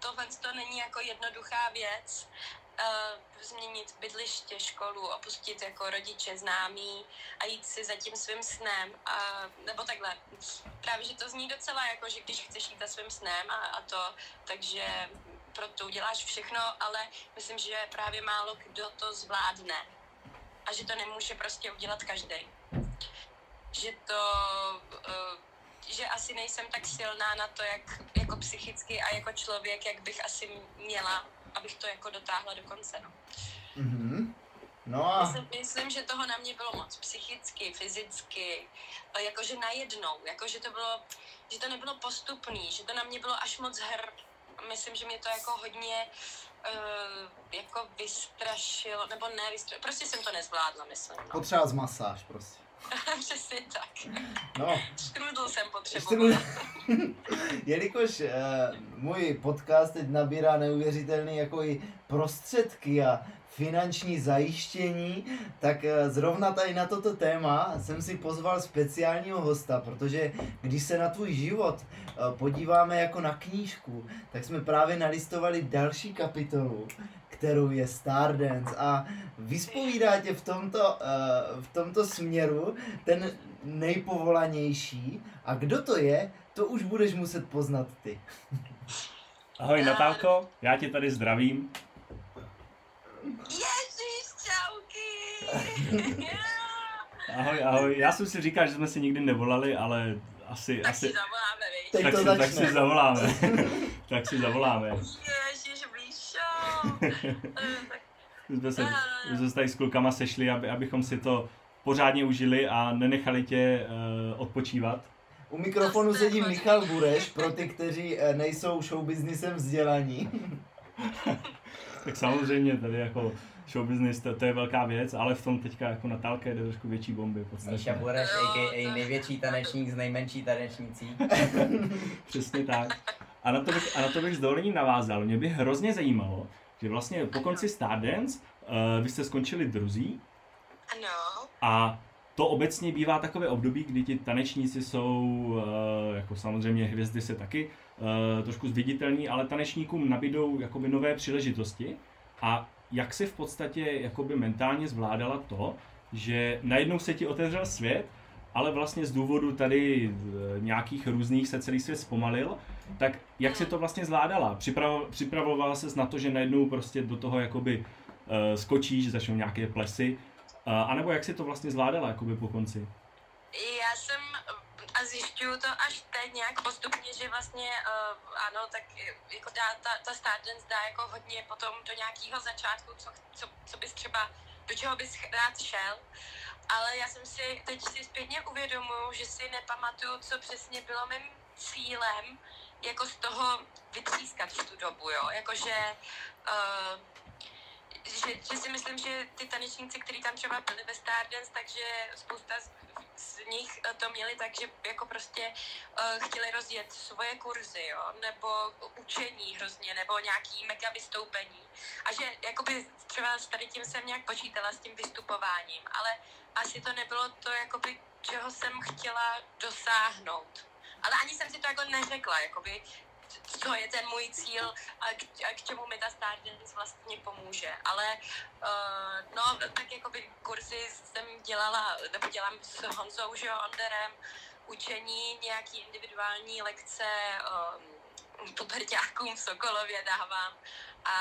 tohle to není jako jednoduchá věc. Uh, změnit bydliště, školu, opustit jako rodiče, známí a jít si za tím svým snem. A, nebo takhle. Právě, že to zní docela jako, že když chceš jít za svým snem a, a to, takže proto uděláš všechno, ale myslím, že právě málo kdo to zvládne. A že to nemůže prostě udělat každý. Že to uh, že asi nejsem tak silná na to, jak jako psychicky a jako člověk, jak bych asi měla, abych to jako dotáhla do konce. No. Mhm. No a Myslím, myslím, že toho na mě bylo moc psychicky, fyzicky, jakože najednou, jakože to bylo, že to nebylo postupný, že to na mě bylo až moc hr. Myslím, že mě to jako hodně uh, jako vystrašilo, nebo ne, vystra... prostě jsem to nezvládla, myslím. No. potřeba z masáž prostě. Přesně tak. No, Štrudl jsem potřebovala. Ještě Jelikož uh, můj podcast teď nabírá neuvěřitelný jako i prostředky a finanční zajištění, tak eh, zrovna tady na toto téma jsem si pozval speciálního hosta, protože když se na tvůj život eh, podíváme jako na knížku, tak jsme právě nalistovali další kapitolu, kterou je Stardance a vyspovídá tě v tomto, uh, v tomto směru ten nejpovolanější a kdo to je, to už budeš muset poznat ty. Ahoj Natálko, já tě tady zdravím. Ježíš, čauky! ahoj, ahoj. Já jsem si říkal, že jsme si nikdy nevolali, ale asi... tak asi... si zavoláme, víš? Tak, to si, tak si zavoláme. tak si zavoláme. Eh, tak My jsme se, my jsme se tady s klukama sešli, aby, abychom si to pořádně užili a nenechali tě uh, odpočívat. U mikrofonu sedí. Michal Bureš, pro ty, kteří eh, nejsou showbiznisem vzdělaní. Tak samozřejmě tady jako show business, to, to je velká věc, ale v tom teďka jako Natálka jde trošku větší bomby. Míša Bureš, a.k.a. největší tanečník z nejmenší tanečnící. Přesně tak. A na to bych, a na to bych s dovolením navázal. Mě by hrozně zajímalo, že vlastně po konci Stardance uh, vy jste skončili druzí ano. a to obecně bývá takové období, kdy ti tanečníci jsou, uh, jako samozřejmě hvězdy se taky, uh, trošku zviditelní, ale tanečníkům nabídou jakoby nové příležitosti. A jak si v podstatě jakoby mentálně zvládala to, že najednou se ti otevřel svět, ale vlastně z důvodu tady nějakých různých se celý svět zpomalil, tak jak si to vlastně zvládala? Připravo, připravovala ses na to, že najednou prostě do toho jakoby uh, skočíš, začnou nějaké plesy, uh, anebo jak si to vlastně zvládala jakoby po konci? Já jsem a zjišťuju to až teď nějak postupně, že vlastně uh, ano, tak jako dá, ta, ta Stardance dá jako hodně potom do nějakého začátku, co, co, co bys třeba, do čeho bys rád šel. Ale já jsem si, teď si zpětně uvědomuju, že si nepamatuju, co přesně bylo mým cílem, jako z toho vytřískat v tu dobu, jo. Jakože uh, že, že si myslím, že ty tanečníci, kteří tam třeba byli ve Stardance, takže spousta z, z nich eh, to měli tak, že jako prostě uh, chtěli rozjet svoje kurzy, jo, nebo učení hrozně, nebo nějaký mega vystoupení. A že jakoby třeba s tady tím jsem nějak počítala s tím vystupováním, ale asi to nebylo to, jakoby, čeho jsem chtěla dosáhnout. Ale ani jsem si to jako neřekla, jakoby, co je ten můj cíl a k, a k čemu mi ta Stardance vlastně pomůže. Ale uh, no, tak jakoby kurzy jsem dělala, nebo dělám s Honzou, že Onderem, učení, nějaký individuální lekce um, puberťákům v Sokolově dávám a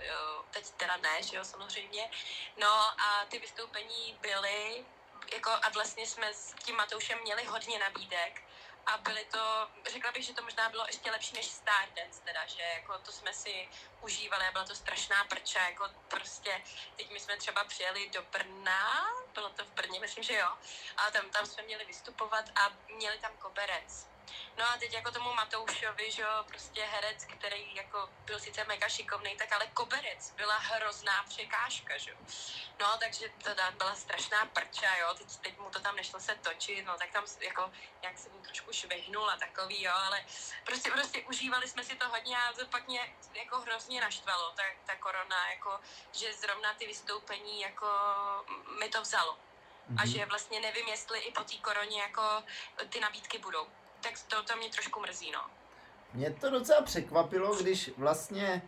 jo, teď teda ne, že jo, samozřejmě. No a ty vystoupení byly, jako a vlastně jsme s tím Matoušem měli hodně nabídek, a byly to, řekla bych, že to možná bylo ještě lepší než Stardance, teda, že jako to jsme si užívali a byla to strašná prča, jako prostě, teď my jsme třeba přijeli do Brna, bylo to v Brně, myslím, že jo, a tam, tam jsme měli vystupovat a měli tam koberec. No a teď jako tomu Matoušovi, že jo, prostě herec, který jako byl sice mega šikovný, tak ale koberec byla hrozná překážka, že jo. No, takže to byla strašná prča, jo, teď, teď mu to tam nešlo se točit, no, tak tam jako, jak se mu trošku švihnul a takový, jo, ale prostě, prostě užívali jsme si to hodně a to pak mě jako hrozně naštvalo, ta, ta korona, jako, že zrovna ty vystoupení, jako mi to vzalo. A že vlastně nevím, jestli i po té koroně jako ty nabídky budou. Tak to, to mě trošku mrzí, no. Mě to docela překvapilo, když vlastně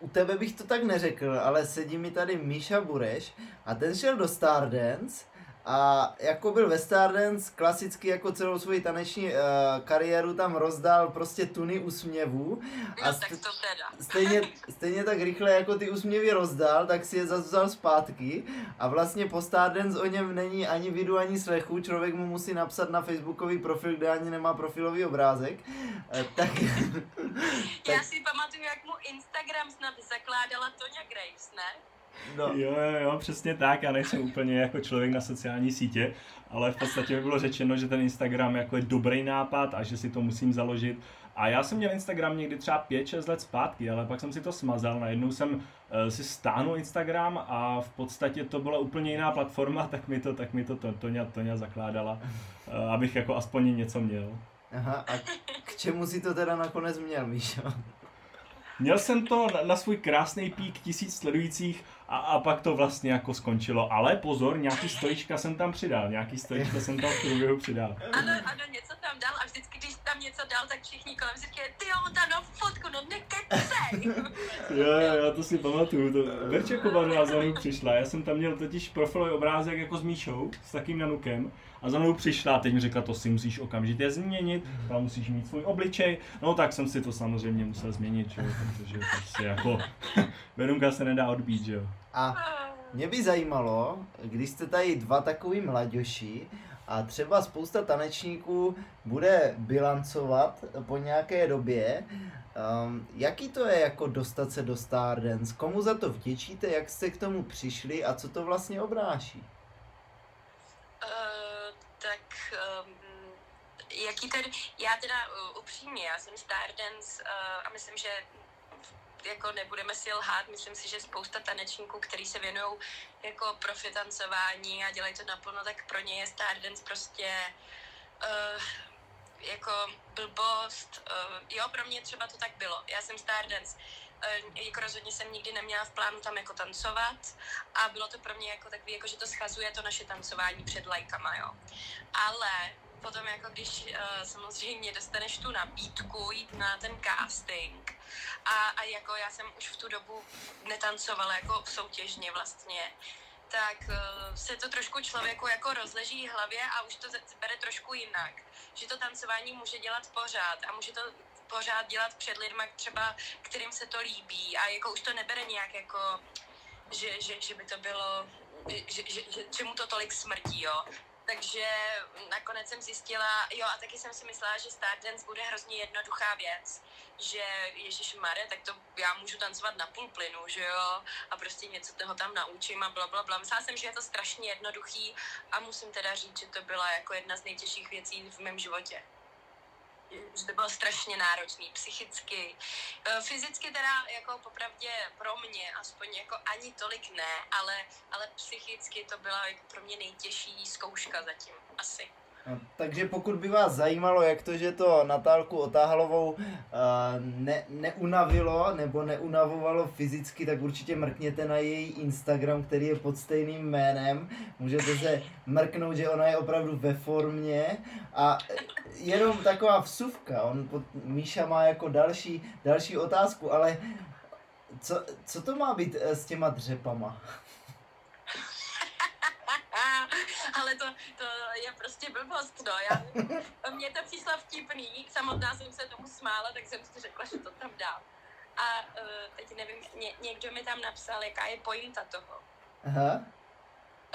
u tebe bych to tak neřekl, ale sedí mi tady Míša Bureš a ten šel do Stardance a jako byl ve Stardance, klasicky jako celou svoji taneční uh, kariéru tam rozdal prostě tuny úsměvů a No tak to teda. stejně, stejně tak rychle jako ty úsměvy rozdal, tak si je zase vzal zpátky a vlastně po Stardance o něm není ani vidu, ani slechu, člověk mu musí napsat na facebookový profil, kde ani nemá profilový obrázek, Eh, tak, Já si pamatuju, jak mu Instagram snad zakládala Tonya Graves, ne? No, Jo, jo, jo, přesně tak. Já nejsem úplně jako člověk na sociální sítě, ale v podstatě mi bylo řečeno, že ten Instagram jako je dobrý nápad a že si to musím založit. A já jsem měl Instagram někdy třeba 5-6 let zpátky, ale pak jsem si to smazal. Najednou jsem uh, si stáhnul Instagram a v podstatě to byla úplně jiná platforma, tak mi to, tak mi to to- Toňa, Toňa zakládala, uh, abych jako aspoň něco měl. aha, a k čemu si to teda nakonec měl, Míšo? měl jsem to na, na svůj krásný pík tisíc sledujících a, a pak to vlastně jako skončilo. Ale pozor, nějaký stojička jsem tam přidal, nějaký stojička jsem tam v průběhu přidal. Ano, ano, něco tam dal a vždycky, když tam něco dal, tak všichni kolem si říkají, ty jo, on tam dal fotku, no nekecej. Jo, jo, já to si pamatuju. To Verče Kovařová za mnou přišla. Já jsem tam měl totiž profilový obrázek jako s Míšou, s takým nanukem. A za mnou přišla a teď mi řekla, to si musíš okamžitě změnit, tam musíš mít svůj obličej. No tak jsem si to samozřejmě musel změnit, že jo, protože prostě jako Verunka se nedá odbít, že jo. A mě by zajímalo, když jste tady dva takový mladěši a třeba spousta tanečníků bude bilancovat po nějaké době, um, jaký to je jako dostat se do Stardance? Komu za to vděčíte, jak jste k tomu přišli a co to vlastně obnáší? Uh, tak um, jaký tedy, já teda uh, upřímně, já jsem Stardance uh, a myslím, že jako nebudeme si lhát, myslím si, že spousta tanečníků, kteří se věnují jako profitancování a dělají to naplno, tak pro ně je Stardance prostě uh, jako blbost. Uh, jo, pro mě třeba to tak bylo. Já jsem Stardance uh, jako rozhodně jsem nikdy neměla v plánu tam jako tancovat a bylo to pro mě jako takový, jako že to schazuje to naše tancování před lajkama, jo. Ale potom jako když uh, samozřejmě dostaneš tu nabídku jít na ten casting a, a jako já jsem už v tu dobu netancovala jako soutěžně vlastně, tak uh, se to trošku člověku jako rozleží v hlavě a už to bere trošku jinak. Že to tancování může dělat pořád a může to pořád dělat před lidmi třeba, kterým se to líbí a jako už to nebere nějak jako, že, že, že by to bylo, že, že, že, že mu to tolik smrtí, jo. Takže nakonec jsem zjistila, jo a taky jsem si myslela, že Stardance bude hrozně jednoduchá věc, že Ježíš Mare, tak to já můžu tancovat na půl plynu, že jo, a prostě něco toho tam naučím a bla, bla, bla. Myslela jsem, že je to strašně jednoduchý a musím teda říct, že to byla jako jedna z nejtěžších věcí v mém životě že to bylo strašně náročný, psychicky. E, fyzicky teda jako popravdě pro mě aspoň jako ani tolik ne, ale, ale psychicky to byla jako pro mě nejtěžší zkouška zatím, asi. Takže pokud by vás zajímalo, jak to, že to Natálku Otáhalovou uh, ne, neunavilo nebo neunavovalo fyzicky, tak určitě mrkněte na její Instagram, který je pod stejným jménem. Můžete se mrknout, že ona je opravdu ve formě a jenom taková vsuvka. On pod, Míša má jako další, další otázku, ale co, co to má být eh, s těma dřepama? Ale to, to je prostě blbost, no. Já, mně to přišlo vtipný, samotná jsem se tomu smála, tak jsem si řekla, že to tam dám. A uh, teď nevím, ně, někdo mi tam napsal, jaká je pointa toho. Aha.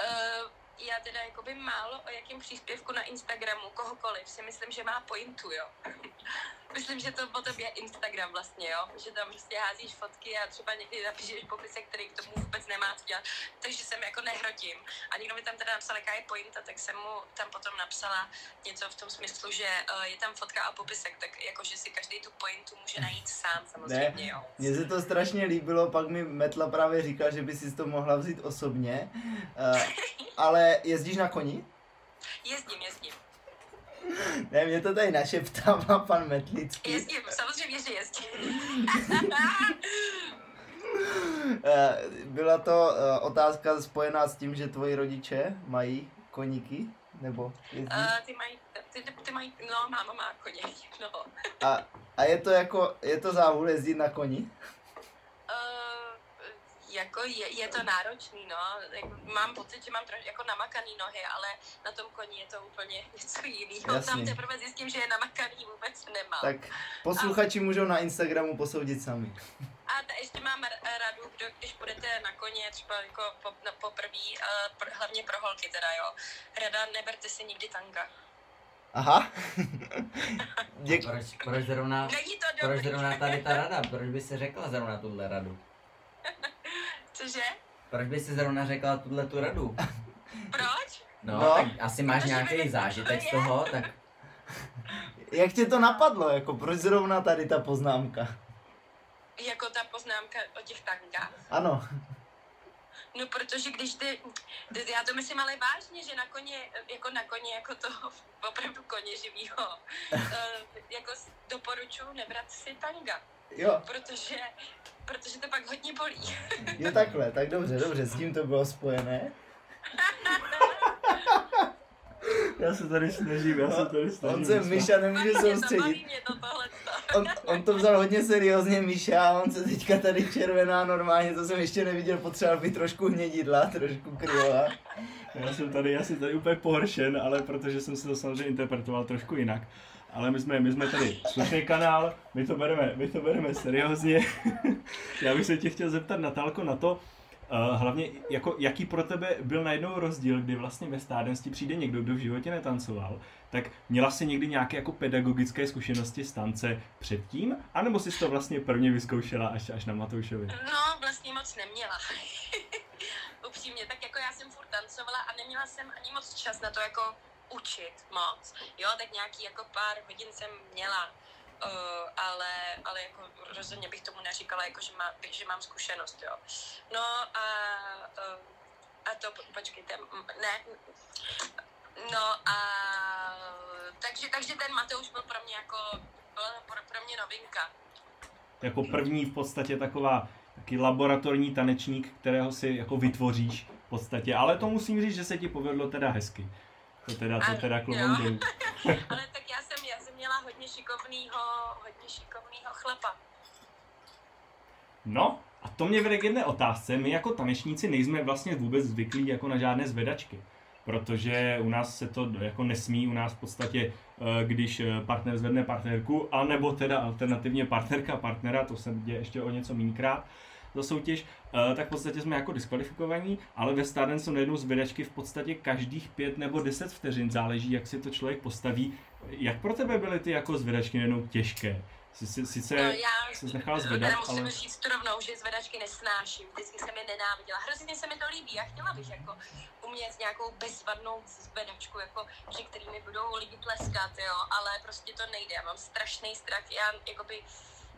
Uh, já teda jakoby málo o jakém příspěvku na Instagramu kohokoliv si myslím, že má pointu, jo. myslím, že to potom je Instagram vlastně, jo. Že tam prostě házíš fotky a třeba někdy napíšeš popisek, který k tomu vůbec nemá co dělat. Takže jsem jako nehrotím. A někdo mi tam teda napsal, jaká je pointa, tak jsem mu tam potom napsala něco v tom smyslu, že uh, je tam fotka a popisek, tak jako, že si každý tu pointu může najít sám samozřejmě, ne, jo. Mně se to strašně líbilo, pak mi Metla právě říkal, že by si to mohla vzít osobně. Uh, ale jezdíš na koni? Jezdím, jezdím. Ne, mě to tady našeptává pan Metlický. Jezdím, samozřejmě, že jezdím. Eh, byla to eh, otázka spojená s tím, že tvoji rodiče mají koníky? Nebo jezdí? Uh, ty mají, ty, ty mají, no, máma má koně, no. a, a je to jako, je to závod jezdit na koni? Jako je, je to náročný, no. Mám pocit, že mám troš, jako namakaný nohy, ale na tom koni je to úplně něco jiného. Tam teprve zjistím, že je namakaný vůbec nemám. Tak posluchači a... můžou na Instagramu posoudit sami. A ta, ještě mám radu, kdo, když budete na koně, třeba jako po, no, poprvé, uh, pr, hlavně pro holky teda, jo. Rada, neberte si nikdy tanga. Aha. Děk... proč, proč, zrovna, proč zrovna tady ta rada? Proč by se řekla zrovna tuhle radu? Cože? Proč by si zrovna řekla tuhle tu radu? Proč? No, no. tak asi máš Protože nějaký zážitek z toho, tak... Jak tě to napadlo, jako proč zrovna tady ta poznámka? Jako ta poznámka o těch tankách? Ano. No, protože když ty, ty, já to myslím ale vážně, že na koně, jako na koně, jako to opravdu koně živýho, uh, jako doporučuji nebrat si tanga. Jo, protože, protože to pak hodně bolí. je takhle, tak dobře, dobře, s tím to bylo spojené. Já se tady snažím, já se tady snažím. On se Miša nemůže to, soustředit. to. On, on to vzal hodně seriózně, Míša, a on se teďka tady červená normálně, to jsem ještě neviděl, potřeboval být trošku hnědidla, trošku krylová. Já jsem tady, já jsem tady úplně pohoršen, ale protože jsem si to samozřejmě interpretoval trošku jinak. Ale my jsme, my jsme tady slušný kanál, my to bereme, my to bereme seriózně. já bych se tě chtěl zeptat, Natálko, na to, Uh, hlavně, jako, jaký pro tebe byl najednou rozdíl, kdy vlastně ve stádenství přijde někdo, kdo v životě netancoval, tak měla jsi někdy nějaké jako pedagogické zkušenosti z tance předtím, anebo jsi to vlastně prvně vyzkoušela až, až na Matoušovi? No, vlastně moc neměla. Upřímně, tak jako já jsem furt tancovala a neměla jsem ani moc čas na to jako učit moc. Jo, tak nějaký jako pár hodin jsem měla, uh, ale, ale jako rozhodně bych tomu neříkala, jako že, má, že mám zkušenost, jo. No a, uh, a to, počkejte, ne, no a takže, takže ten Mateusz byl pro mě jako, byl pro, pro mě novinka. Jako první v podstatě taková taky laboratorní tanečník, kterého si jako vytvoříš v podstatě, ale to musím říct, že se ti povedlo teda hezky. To teda, to teda. Ale tak já jsem, já jsem měla hodně šikovnýho, hodně šikovnýho chlapa. No, a to mě vede k jedné otázce. My jako tanečníci nejsme vlastně vůbec zvyklí jako na žádné zvedačky. Protože u nás se to jako nesmí, u nás v podstatě, eh, když eh, partner zvedne partnerku, anebo teda alternativně partnerka partnera, to se děje ještě o něco mínkrát, za soutěž, eh, tak v podstatě jsme jako diskvalifikovaní, ale ve Starden jsou najednou zvedačky v podstatě každých pět nebo deset vteřin, záleží, jak si to člověk postaví. Jak pro tebe byly ty jako zvedačky najednou těžké? Sice, sice No, já jsi nechala zvedat, teda musím ale... říct rovnou, že zvedačky nesnáším. Vždycky jsem je nenáviděla. Hrozně se mi to líbí. Já chtěla bych jako umět nějakou bezvadnou zvedačku, jako, že kterými budou lidi tleskat, jo, ale prostě to nejde. Já mám strašný strach. Já jakoby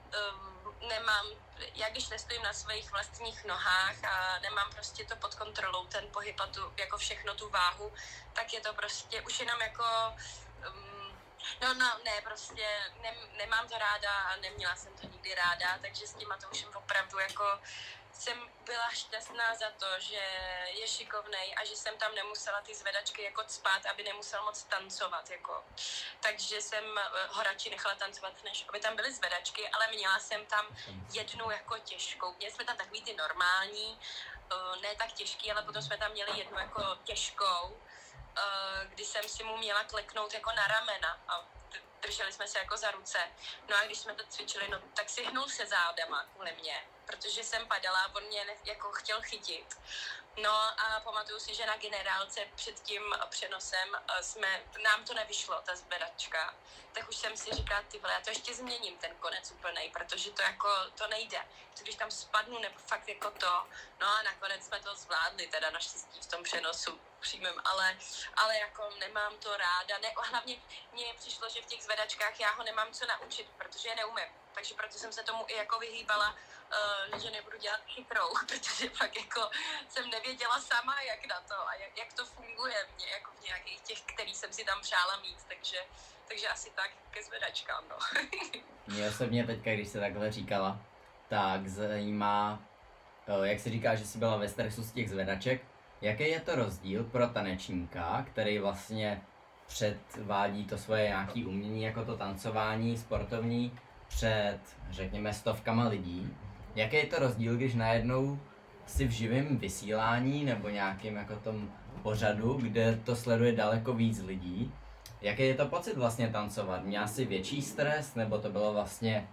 um, nemám, já když nestojím na svých vlastních nohách a nemám prostě to pod kontrolou, ten pohyb a tu, jako všechno tu váhu, tak je to prostě už jenom jako um, No, no, ne, prostě ne, nemám to ráda a neměla jsem to nikdy ráda, takže s tím Matoušem opravdu jako jsem byla šťastná za to, že je šikovnej a že jsem tam nemusela ty zvedačky jako spát, aby nemusel moc tancovat, jako. Takže jsem eh, ho radši nechala tancovat, než aby tam byly zvedačky, ale měla jsem tam jednu jako těžkou. Měli jsme tam takový ty normální, eh, ne tak těžký, ale potom jsme tam měli jednu jako těžkou, eh, kdy jsem si mu měla kleknout jako na ramena a drželi jsme se jako za ruce. No a když jsme to cvičili, no tak si hnul se zádama kvůli mě, protože jsem padala a on mě jako chtěl chytit. No a pamatuju si, že na generálce před tím přenosem eh, jsme, nám to nevyšlo, ta zvedačka. Tak už jsem si říkala, ty vole, já to ještě změním, ten konec úplnej, protože to jako, to nejde. Když tam spadnu, nebo fakt jako to. No a nakonec jsme to zvládli, teda naštěstí v tom přenosu přímém, ale, ale jako nemám to ráda. Ne, hlavně mně přišlo, že v těch zvedačkách já ho nemám co naučit, protože je neumím. Takže proto jsem se tomu i jako vyhýbala, uh, že nebudu dělat chytrou, protože pak jako jsem nevěděla sama, jak na to a jak, jak to funguje mě, jako v nějakých těch, který jsem si tam přála mít, takže, takže asi tak ke zvedačkám, no. Mě osobně teďka, když se takhle říkala, tak zajímá, o, jak si říká, že jsi byla ve stresu z těch zvedaček, jaký je to rozdíl pro tanečníka, který vlastně předvádí to svoje nějaké umění, jako to tancování sportovní, před, řekněme, stovkama lidí. Jaký je to rozdíl, když najednou si v živém vysílání nebo nějakým jako tom pořadu, kde to sleduje daleko víc lidí, Jaký je to pocit vlastně tancovat? Měla jsi větší stres, nebo to bylo vlastně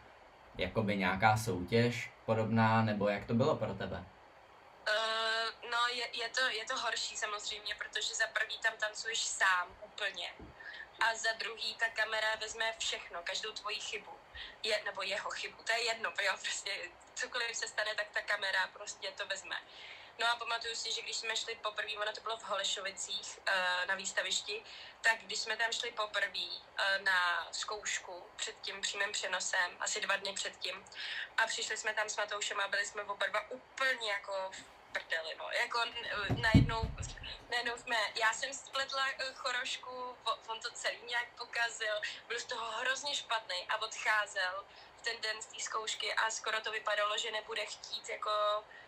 jakoby nějaká soutěž podobná, nebo jak to bylo pro tebe? Uh, no, je, je, to, je to horší samozřejmě, protože za prvý tam tancuješ sám úplně. A za druhý ta kamera vezme všechno, každou tvoji chybu. Je, nebo jeho chybu, to je jedno, jo, prostě cokoliv se stane, tak ta kamera prostě to vezme. No a pamatuju si, že když jsme šli poprvé, ono to bylo v Holešovicích uh, na výstavišti, tak když jsme tam šli poprvé uh, na zkoušku před tím přímým přenosem, asi dva dny předtím, a přišli jsme tam s Matoušem a byli jsme oba dva úplně jako prdeli, no. Jako najednou, najednou jsme, já jsem spletla eh, chorošku, on to celý nějak pokazil, byl z toho hrozně špatný a odcházel v ten den z té zkoušky a skoro to vypadalo, že nebude chtít jako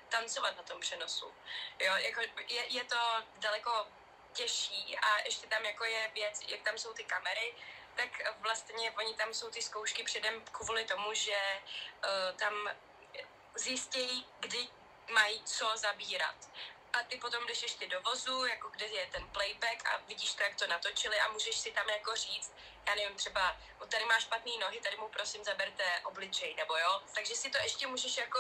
tancovat na tom přenosu. Jo, jako je, je to daleko těžší a ještě tam jako je věc, jak tam jsou ty kamery, tak vlastně oni tam jsou ty zkoušky předem kvůli tomu, že uh, tam zjistějí, kdy mají co zabírat. A ty potom jdeš ještě do vozu, jako kde je ten playback a vidíš to, jak to natočili a můžeš si tam jako říct, já nevím, třeba "O, tady má špatný nohy, tady mu prosím zaberte obličej, nebo jo. Takže si to ještě můžeš jako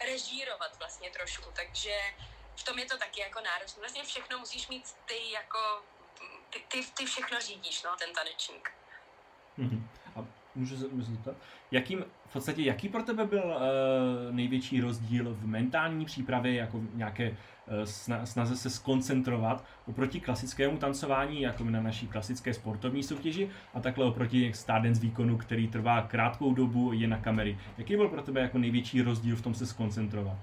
režírovat vlastně trošku, takže v tom je to taky jako náročné. Vlastně všechno musíš mít ty jako, ty, ty, ty všechno řídíš, no, ten tanečník. Mhm. Můžu zeptat, jakým, v podstatě, jaký pro tebe byl uh, největší rozdíl v mentální přípravě, jako nějaké uh, sna, snaze se skoncentrovat oproti klasickému tancování, jako na naší klasické sportovní soutěži, a takhle oproti Stardance výkonu, který trvá krátkou dobu, je na kamery. Jaký byl pro tebe jako největší rozdíl v tom se skoncentrovat?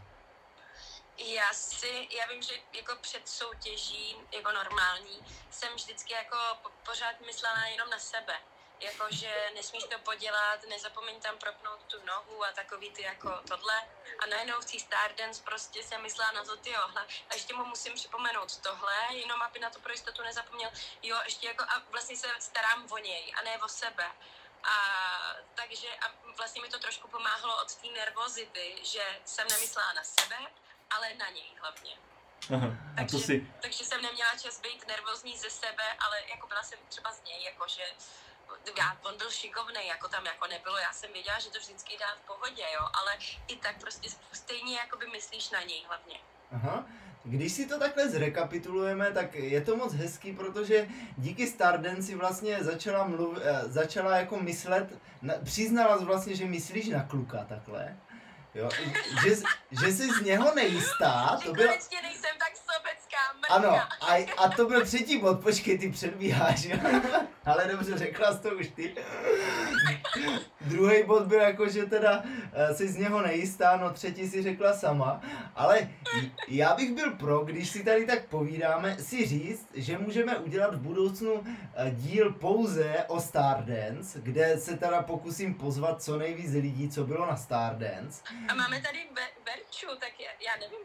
Já si, já vím, že jako před soutěží, jako normální, jsem vždycky jako po- pořád myslela jenom na sebe. Jako, že nesmíš to podělat, nezapomeň tam propnout tu nohu a takový ty jako tohle. A najednou v té Stardance prostě jsem myslela na to, ty a ještě mu musím připomenout tohle, jenom aby na to pro jistotu nezapomněl. Jo, ještě jako a vlastně se starám o něj a ne o sebe. A takže a vlastně mi to trošku pomáhalo od té nervozity, že jsem nemyslela na sebe, ale na něj hlavně. Aha. A to Takže- si, Takže jsem neměla čas být nervózní ze sebe, ale jako byla jsem třeba z něj, jako já, on byl šikovný, jako tam jako nebylo, já jsem věděla, že to vždycky dá v pohodě, jo, ale i tak prostě stejně jako by myslíš na něj hlavně. Aha. Když si to takhle zrekapitulujeme, tak je to moc hezký, protože díky Stardance si vlastně začala, mluv, eh, začala jako myslet, na, přiznala vlastně, že myslíš na kluka takhle. Jo, že, že jsi z něho nejistá, Že to bylo, konečně nejsem tak mrka. ano, a, a to byl třetí bod, počkej, ty předbíháš, jo? ale dobře, řekla jsi to už ty. Druhý bod byl jako, že teda eh, jsi z něho nejistá, no třetí si řekla sama, ale já bych byl pro, když si tady tak povídáme, si říct, že můžeme udělat v budoucnu eh, díl pouze o Stardance, kde se teda pokusím pozvat co nejvíc lidí, co bylo na Stardance. A máme tady Verču, tak já, já nevím,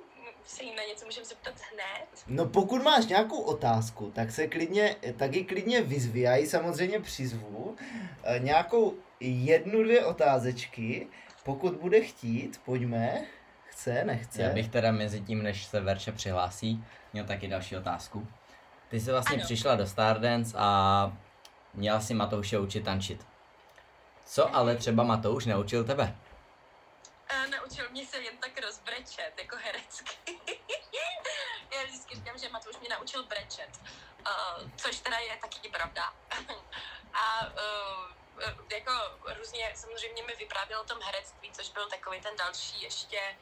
se jí na něco můžeme zeptat hned. No pokud máš nějakou otázku, tak se klidně, taky klidně vyzvi, já ji samozřejmě přizvu, eh, nějakou jednu, dvě otázečky, pokud bude chtít, pojďme, chce, nechce. Já bych teda mezi tím, než se Verče přihlásí, měl taky další otázku. Ty jsi vlastně Ano. přišla do Stardance a měla si Matouše učit tančit. Co ale třeba Matouš naučil tebe? A naučil mě se jen tak rozbrečet, jako herecky. Já vždycky říkám, že Matouš mě naučil brečet, uh, což teda je taky pravda. A uh, jako různě samozřejmě mi vyprávěl o tom herectví, což byl takový ten další ještě,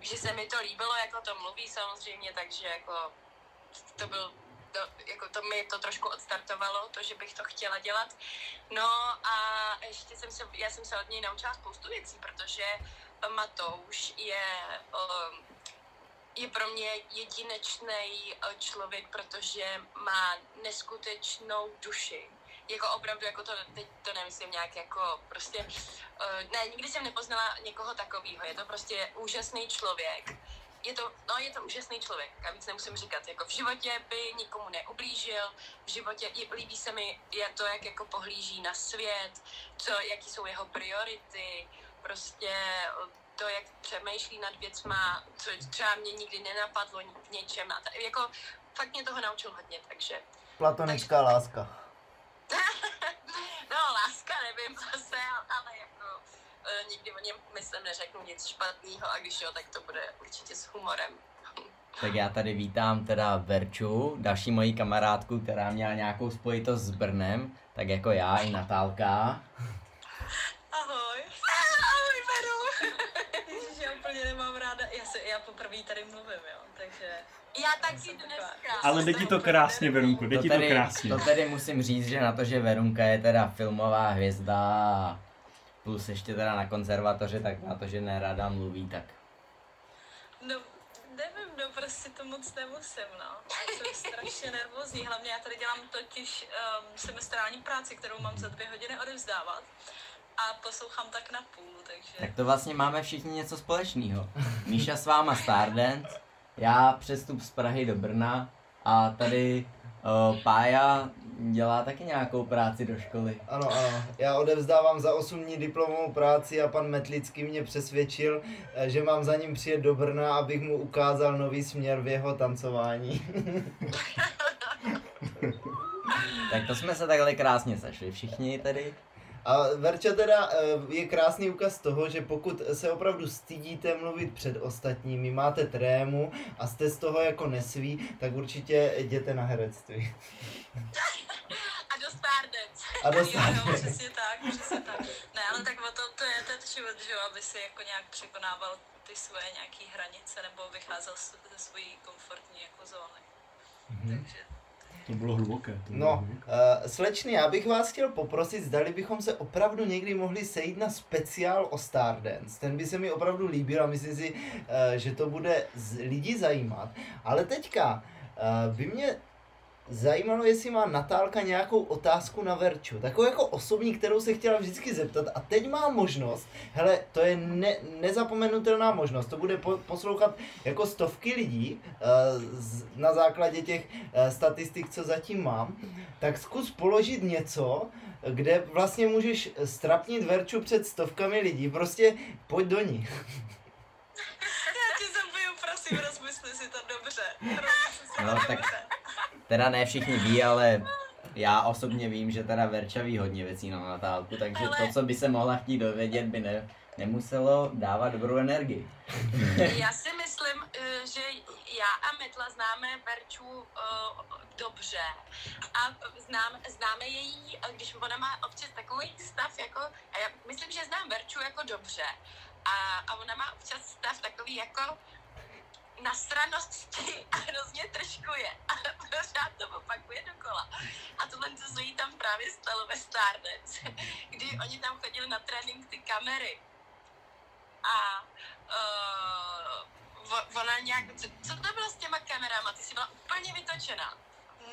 že se mi to líbilo, jako to mluví samozřejmě, takže jako to byl to, jako to mi to trošku odstartovalo, to, že bych to chtěla dělat. No a ještě jsem se, já jsem se od něj naučila spoustu věcí, protože Matouš je, um, je pro mě jedinečný člověk, protože má neskutečnou duši. Jako opravdu, jako to, teď to nemyslím nějak jako prostě, uh, ne, nikdy jsem nepoznala někoho takového. Je to prostě úžasný člověk. Je to, no, je to úžasný člověk, a víc nemusím říkat. Jako v životě by nikomu neublížil, v životě je, líbí se mi je to, jak jako pohlíží na svět, co, jaký jsou jeho priority, prostě to, jak přemýšlí nad věcma, co třeba mě nikdy nenapadlo v něčem. A ta, jako fakt mě toho naučil hodně, takže Platonická láska. no, láska nevím zase, ale jako e, nikdy o něm, myslím, neřeknu nic špatného a když jo, tak to bude určitě s humorem. Tak já tady vítám teda Verču, další moji kamarádku, která měla nějakou spojitost s Brnem, tak jako já i Natálka. Ahoj. Ahoj, Veru. Ježiš, já úplně nemám ráda, já, se, já poprvé tady mluvím, jo, takže... Já taky dneska. ale jde ti to krásně, Verunku, jde To ti to tady, krásně. to tady musím říct, že na to, že Verunka je teda filmová hvězda a plus ještě teda na konzervatoři, tak na to, že nerada mluví, tak No, nevím, no prostě to moc nemusím, no. Já jsem strašně nervózní, hlavně já tady dělám totiž um, semestrální práci, kterou mám za dvě hodiny odevzdávat a poslouchám tak na půl, takže... Tak to vlastně máme všichni něco společného. Míša s váma Stardance, já přestup z Prahy do Brna a tady o, Pája dělá taky nějakou práci do školy. Ano, ano. Já odevzdávám za 8 dní diplomovou práci a pan Metlický mě přesvědčil, eh, že mám za ním přijet do Brna, abych mu ukázal nový směr v jeho tancování. Tak to jsme se takhle krásně sešli všichni tedy. A Verča teda eh, je krásný ukaz toho, že pokud se opravdu stydíte mluvit před ostatními, máte trému a jste z toho jako nesví, tak určitě jděte na herectví. A do Stardance. A do Jo, jo, Stardance. přesně tak, přesně tak. Ne, ale tak o to, to je ten život, že jo, aby si jako nějak překonával ty svoje nějaký hranice nebo vycházel ze svojí komfortní jako zóny. Takže To bylo hluboké. To bylo No, hluboké. uh, slečny, já bych vás chtěl poprosit, zdali bychom se opravdu někdy mohli sejít na speciál o Stardance. Ten by se mi opravdu líbil a myslím si, uh, že to bude z lidi zajímat. Ale teďka uh, by mě zajímalo, jestli má Natálka nějakou otázku na Verču. Takovou jako osobní, kterou se chtěla vždycky zeptat. A teď má možnost, hele, to je ne, nezapomenutelná možnost. To bude po, poslouchat jako stovky lidí uh, z, na základě těch uh, statistik, co zatím mám. Tak zkus položit něco, kde vlastně můžeš strapnit Verču před stovkami lidí. Prostě pojď do ní. já tě zabiju, prosím, rozmysli si to dobře. Rozmysli si No, to tak- dobře. Teda ne všichni ví, ale já osobně vím, že teda Verča ví hodně věcí na Natálku, takže Ale- to, co by se mohla chtít dovědět, by ne, nemuselo dávat dobrou energii. Já si myslím, eh, že já a Metla známe Verču eh, dobře a znám, známe její, eh, když ona má občas takový stav, jako, a já myslím, že znám Verču jako dobře a, a ona má občas stav takový jako nasranosti a hrozně tržkuje a pořád to opakuje dokola. A tohle to se jí tam právě stalo ve Stardance, kdy oni tam chodili na trénink ty kamery a uh, ona nějak, co, co to bylo s těma kamerama? Ty jsi byla úplně vytočená.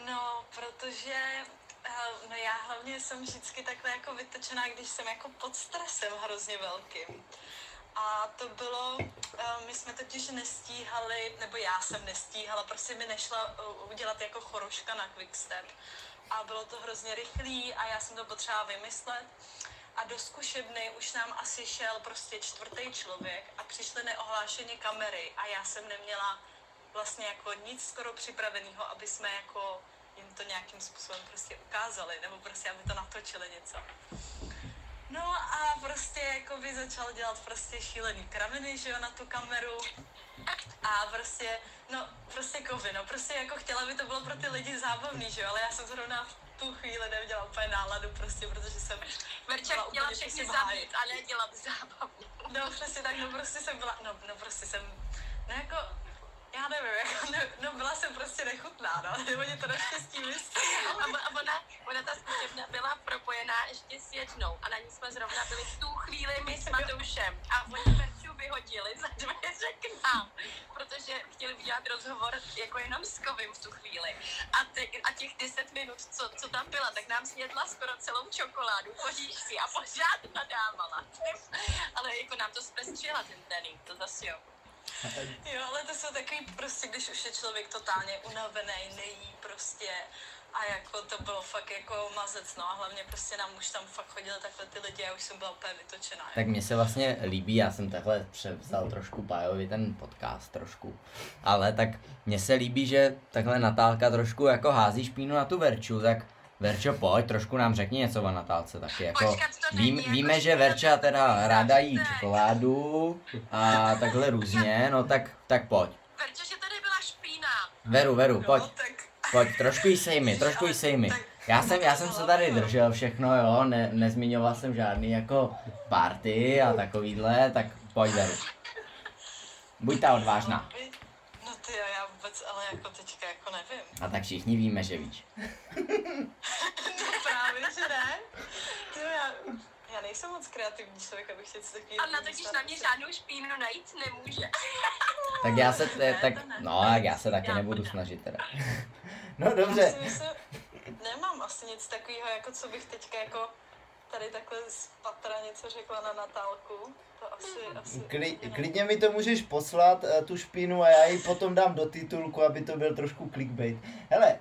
No, protože eh, no já hlavně jsem vždycky takhle jako vytočená, když jsem jako pod stresem hrozně velkým. A to bylo, eh, my jsme totiž nestíhali, nebo já jsem nestíhala, prostě mi nešla eh, udělat jako choroška na Quickstep. A bylo to hrozně rychlý a já jsem to potřeba vymyslet. A do zkušebny už nám asi šel prostě čtvrtý člověk a přišly neohlášeně kamery a já jsem neměla vlastně jako nic skoro připraveného, aby jsme jako jim to nějakým způsobem prostě ukázali, nebo prostě aby to natočili něco. No a prostě jako by začal dělat prostě šílený kraviny, že jo, na tu kameru. A prostě, no, prostě kovy, no, prostě jako chtěla, aby to bylo pro ty lidi zábavný, že jo, ale já jsem zrovna v tu chvíli neměla úplně náladu prostě, protože jsem Verča byla chtěla úplně všechny zabít a ne dělat zábavu. No přesně tak, no prostě jsem byla, no, no prostě jsem, no jako, já nevím, jako, no, no byla jsem prostě nechutná, no, oni to naštěstí myslí. A, a ona, ona ta zkušebna byla propojená ještě s jednou a na ní jsme zrovna byli v tu chvíli my s Matoušem a oni Verču vyhodili za dveře k nám, protože chtěli udělat rozhovor jako jenom s Kovým v tu chvíli. A, te, a těch 10 minut, co, co tam byla, tak nám snědla skoro celou čokoládu, poříšky a pořád nadávala. Ale jako nám to zpestřila ten trénink, to zase jo. Jo, ale to jsou takový prostě, když už je člověk totálně unavený, nejí prostě a jako to bylo fakt jako mazec, no a hlavně prostě nám už tam fakt chodili takhle ty lidi a už jsem byla úplně vytočená. Tak mně se vlastně líbí, já jsem takhle převzal trošku Pájovi ten podcast trošku, ale tak mně se líbí, že takhle Natálka trošku jako hází špínu na tu Verču, tak Verčo, pojď, trošku nám řekni něco o Natálce taky, jako Počkat, to vím, není jako víme, že Verča teda ráda jí čokoládu a takhle různě, no tak, tak pojď. Verča, že tady byla špína. Veru, Veru, pojď, No, tak pojď, trošku jí sejmi, trošku jí sejmi. Já jsem, já jsem se tady držel všechno, jo, ne, nezmiňoval jsem žádný jako party a takovýhle, tak pojď Veru. Buď ta odvážná. Ty jo, já vůbec, ale jako teďka jako nevím. A tak všichni víme, že víš. No právě, že ne? Jo, já, já nejsem moc kreativní člověk, abych si něco takového Anna totiž na mě žádnou špínu najít nemůže. Tak já se, Ne, tak, to ne. no, tak já se taky Já nebudu ne. snažit teda. No Já dobře, si myslím, nemám asi nic takového, jako co bych teďka jako tady takhle z patra něco řekla na Natálku. To asi, asi Kli, klidně mi to můžeš poslat, eh, tu špínu, a já ji potom dám do titulku, aby to byl trošku clickbait. Hele,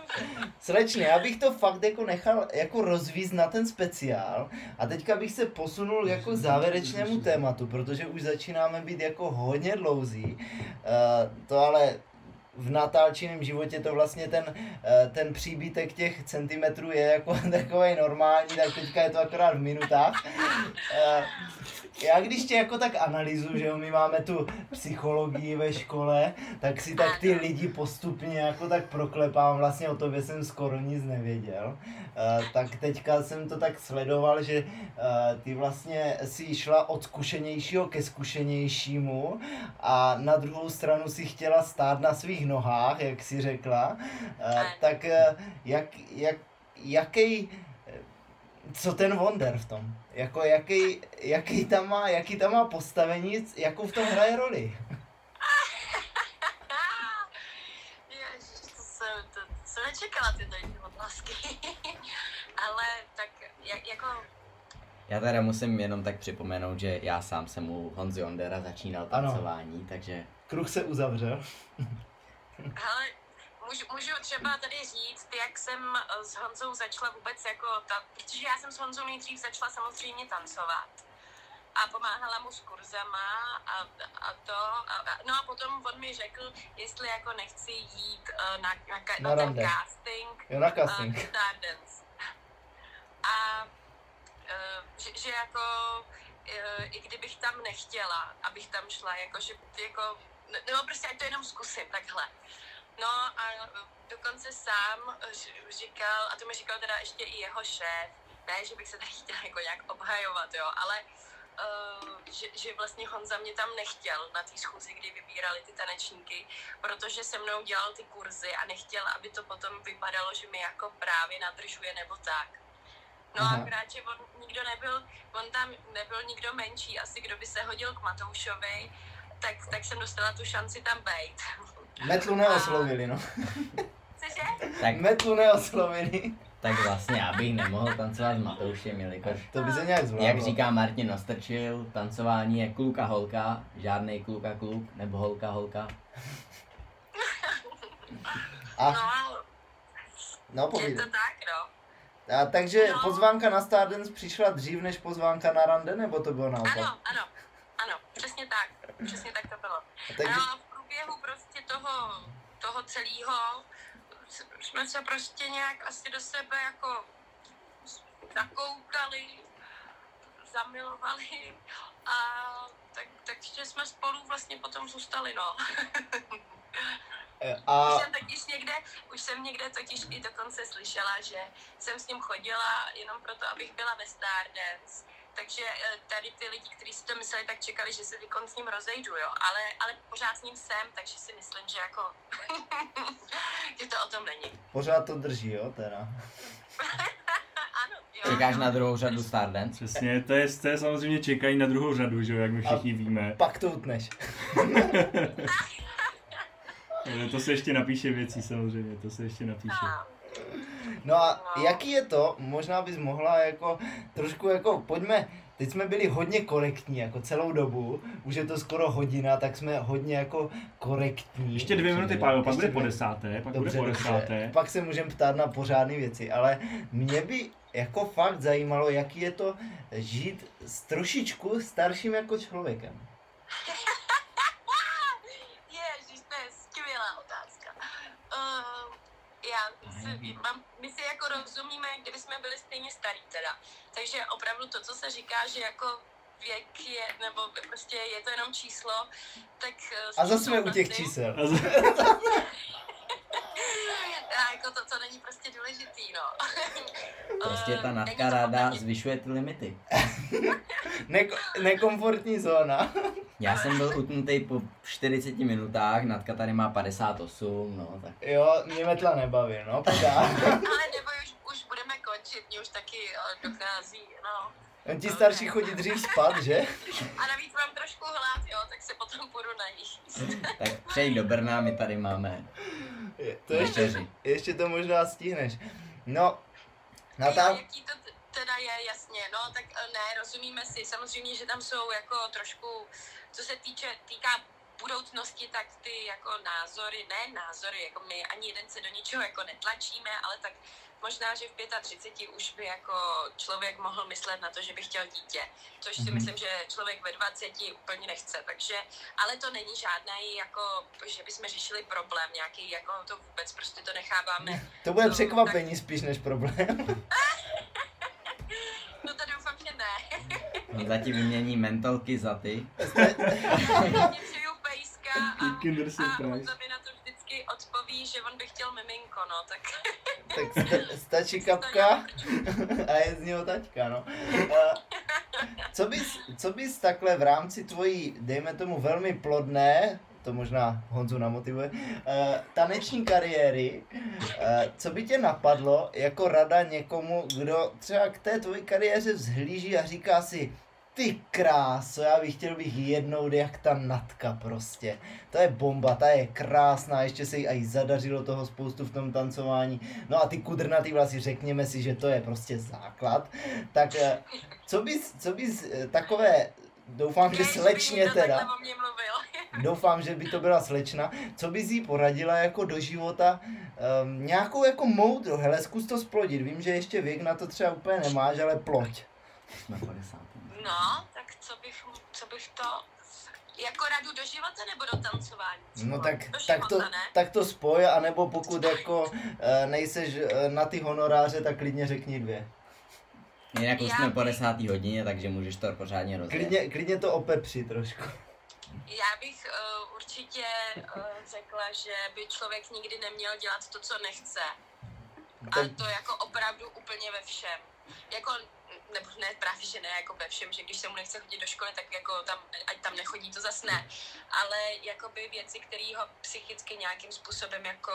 slečně, já bych to fakt jako nechal jako rozvízt na ten speciál a teďka bych se posunul jako závěrečnému tématu, protože už začínáme být jako hodně dlouzí. Uh, to ale v natálčiném životě to vlastně ten, eh, ten příbytek těch centimetrů je jako takový normální, tak teďka je to akorát v minutách. Eh, Já když tě jako tak analyzuju, že jo, my máme tu psychologii ve škole, tak si tak ty lidi postupně jako tak proklepám, vlastně o tobě jsem skoro nic nevěděl. Eh, tak teďka jsem to tak sledoval, že ty vlastně si šla od zkušenějšího ke zkušenějšímu a na druhou stranu si chtěla stát na svých nohách, jak si řekla. Eh, tak eh, jak, jak, jaký, co ten Wonder v tom? Jako jaký, jaký, tam má, jaký tam má postavení, jakou v tom hraje roli? Ježiš, to jsem, to, to jsem nečekala tyhle otázky. Ale tak jak, jako, Já teda musím jenom tak připomenout, že já sám jsem u Honzy Ondera začínal Ano. tancování, takže Kruh se uzavřel. Hele, můžu, můžu třeba tady říct, jak jsem eh, s Honzou začala vůbec jako, ta, protože já jsem s Honzou nejdřív začala samozřejmě tancovat. A pomáhala mu s kurzama a, a to. A, no a potom on mi řekl, jestli jako nechci jít uh, na, na, Na na, ten rande. casting Jo, na uh, casting. Stardance. A uh, že, že jako uh, i kdybych tam nechtěla, abych tam šla, jako že jako, nebo prostě ať to jenom zkusím takhle. No a dokonce sám říkal, a to mi říkal teda ještě i jeho šéf, ne, že bych se tady chtěla jako nějak obhajovat, jo, ale uh, že, že vlastně Honza mě tam nechtěl na té schůzi, kdy vybírali ty tanečníky, protože se mnou dělal ty kurzy a nechtěl, aby to potom vypadalo, že mi jako právě nadržuje nebo tak. No Aha. a akorát, že on nikdo nebyl, on tam nebyl nikdo menší, asi kdo by se hodil k Matoušovi, tak, tak jsem dostala tu šanci tam být. Metlu neoslovili, no. Cože? tak, Metlu neoslovili. tak vlastně já bych nemohl tancovat s Matoušem, jelikož To by se nějak zvládlo. Jak říká Martin Ostrčil, tancování je kluk a holka, žádný kluk a kluk, nebo holka holka. A, No, no je povídej. to tak, no. A takže No. pozvánka na Stardance přišla dřív než pozvánka na rande, nebo to bylo naopak? Ano, ano, ano, přesně tak, přesně tak to bylo. A takže, No, v průběhu prostě toho, toho celého jsme se prostě nějak asi do sebe jako zakoukali, zamilovali a tak, takže jsme spolu vlastně potom zůstali, no. a, Už jsem totiž někde, už jsem někde totiž i dokonce slyšela, že jsem s ním chodila jenom proto, abych byla ve Stardance. Takže eh, tady ty lidi, kteří si to mysleli, tak čekali, že se vykon s ním rozejdu, jo. Ale, ale pořád s ním jsem, takže si myslím, že jako, že to o tom není. pořád to drží, jo, teda. ano, jo. Čekáš na druhou řadu Stardance? Přesně, to je, to je samozřejmě čekají na druhou řadu, že jo, jak my všichni víme. Pak to utneš. Eh, To se ještě napíše věcí samozřejmě, to se ještě napíše. No a No. jaký je to, možná bys mohla jako trošku jako, pojďme, teď jsme byli hodně korektní jako celou dobu, už je to skoro hodina, tak jsme hodně jako korektní. Ještě dvě minuty. Pavel, pak bude po desáté, pak Dobře, bude po dobře. desáté. Pak se můžeme ptát na pořádné věci, ale mě by jako fakt zajímalo, jaký je to žít s trošičku starším jako člověkem. Ježiš, to je skvělá otázka. Uh, já mám, my si jako rozumíme, kdyby jsme byli stejně starí teda. Takže opravdu to, co se říká, že jako věk je, nebo prostě je to jenom číslo, tak... eh, A zase jsme u těch čísel. A jako to, co není prostě důležitý, no. Prostě ta Eh, není natka ráda zvyšuje ty limity. Neko- nekomfortní zóna. Já jsem byl utnutý po 40 minutách, Natka tady má 58, no tak. Jo, mě metla nebaví, no, podá. Ale nebo už, už budeme končit, mě už taky eh, dochází, no. On ti starší chodí dřív spát, že? A navíc mám trošku hlad, jo, tak se potom půjdu najíst. Tak přejď do Brna, my tady máme Je- To ještě, ještě to možná stihneš. No, Jo, Natál... jaký to teda je, jasně, no, tak eh, ne, rozumíme si, samozřejmě, že tam jsou jako trošku, co se týče, týká budoucnosti, tak ty jako názory, ne názory, jako my ani jeden se do ničeho jako netlačíme, ale tak možná, že v 35 už by jako člověk mohl myslet na to, že by chtěl dítě, což si Mhm. myslím, že člověk ve 20 úplně nechce, takže, ale to není žádný jako, že bychom řešili problém nějaký, jako to vůbec prostě to necháváme To bude No, překvapení spíš než problém. No to doufám, že ne. Zatím vymění mentalky za ty. Mě přeju pejska a, Kinder a surprise. Honza mi na to vždycky odpoví, že on by chtěl miminko, no, tak... tak sta- stačí kapka a je z něho taťka, no. Eh, Co bys, co bys takhle v rámci tvojí, dejme tomu velmi plodné, to možná Honzu namotivuje, eh, taneční kariéry, eh, co by tě napadlo jako rada někomu, kdo třeba k té tvojí kariéře vzhlíží a říká si, ty kráso, já bych chtěl bych jednou jak ta natka prostě. To je bomba, ta je krásná, ještě se jí aj zadařilo toho spoustu v tom tancování. No a ty kudrnatý vlasy, řekněme si, že to je prostě základ. Tak eh, co bys, co bys eh, takové, doufám, že slečně teda, doufám, že by to byla slečna, co bys jí poradila jako do života, um, nějakou jako moudro, hele, zkus to splodit, vím, že ještě věk na to třeba úplně nemáš, ale ploď. Jsme 50. No, tak co bych, co bych to... Jako radu do života nebo do tancování? No tak, do tak, to, života, ne? tak to spoj, anebo pokud jako eh, nejseš eh, na ty honoráře, tak klidně řekni dvě. Jinak už jsme po desátý hodině, takže můžeš to pořádně rozjet. Klidně, klidně to opepři trošku. Já bych uh, určitě uh, řekla, že by člověk nikdy neměl dělat to, co nechce. A to jako opravdu úplně ve všem. Jako, nebo ne, právě že ne jako ve všem, že když se mu nechce chodit do školy, tak jako tam, ať tam nechodí, to zas ne. Ale jakoby věci, které ho psychicky nějakým způsobem jako...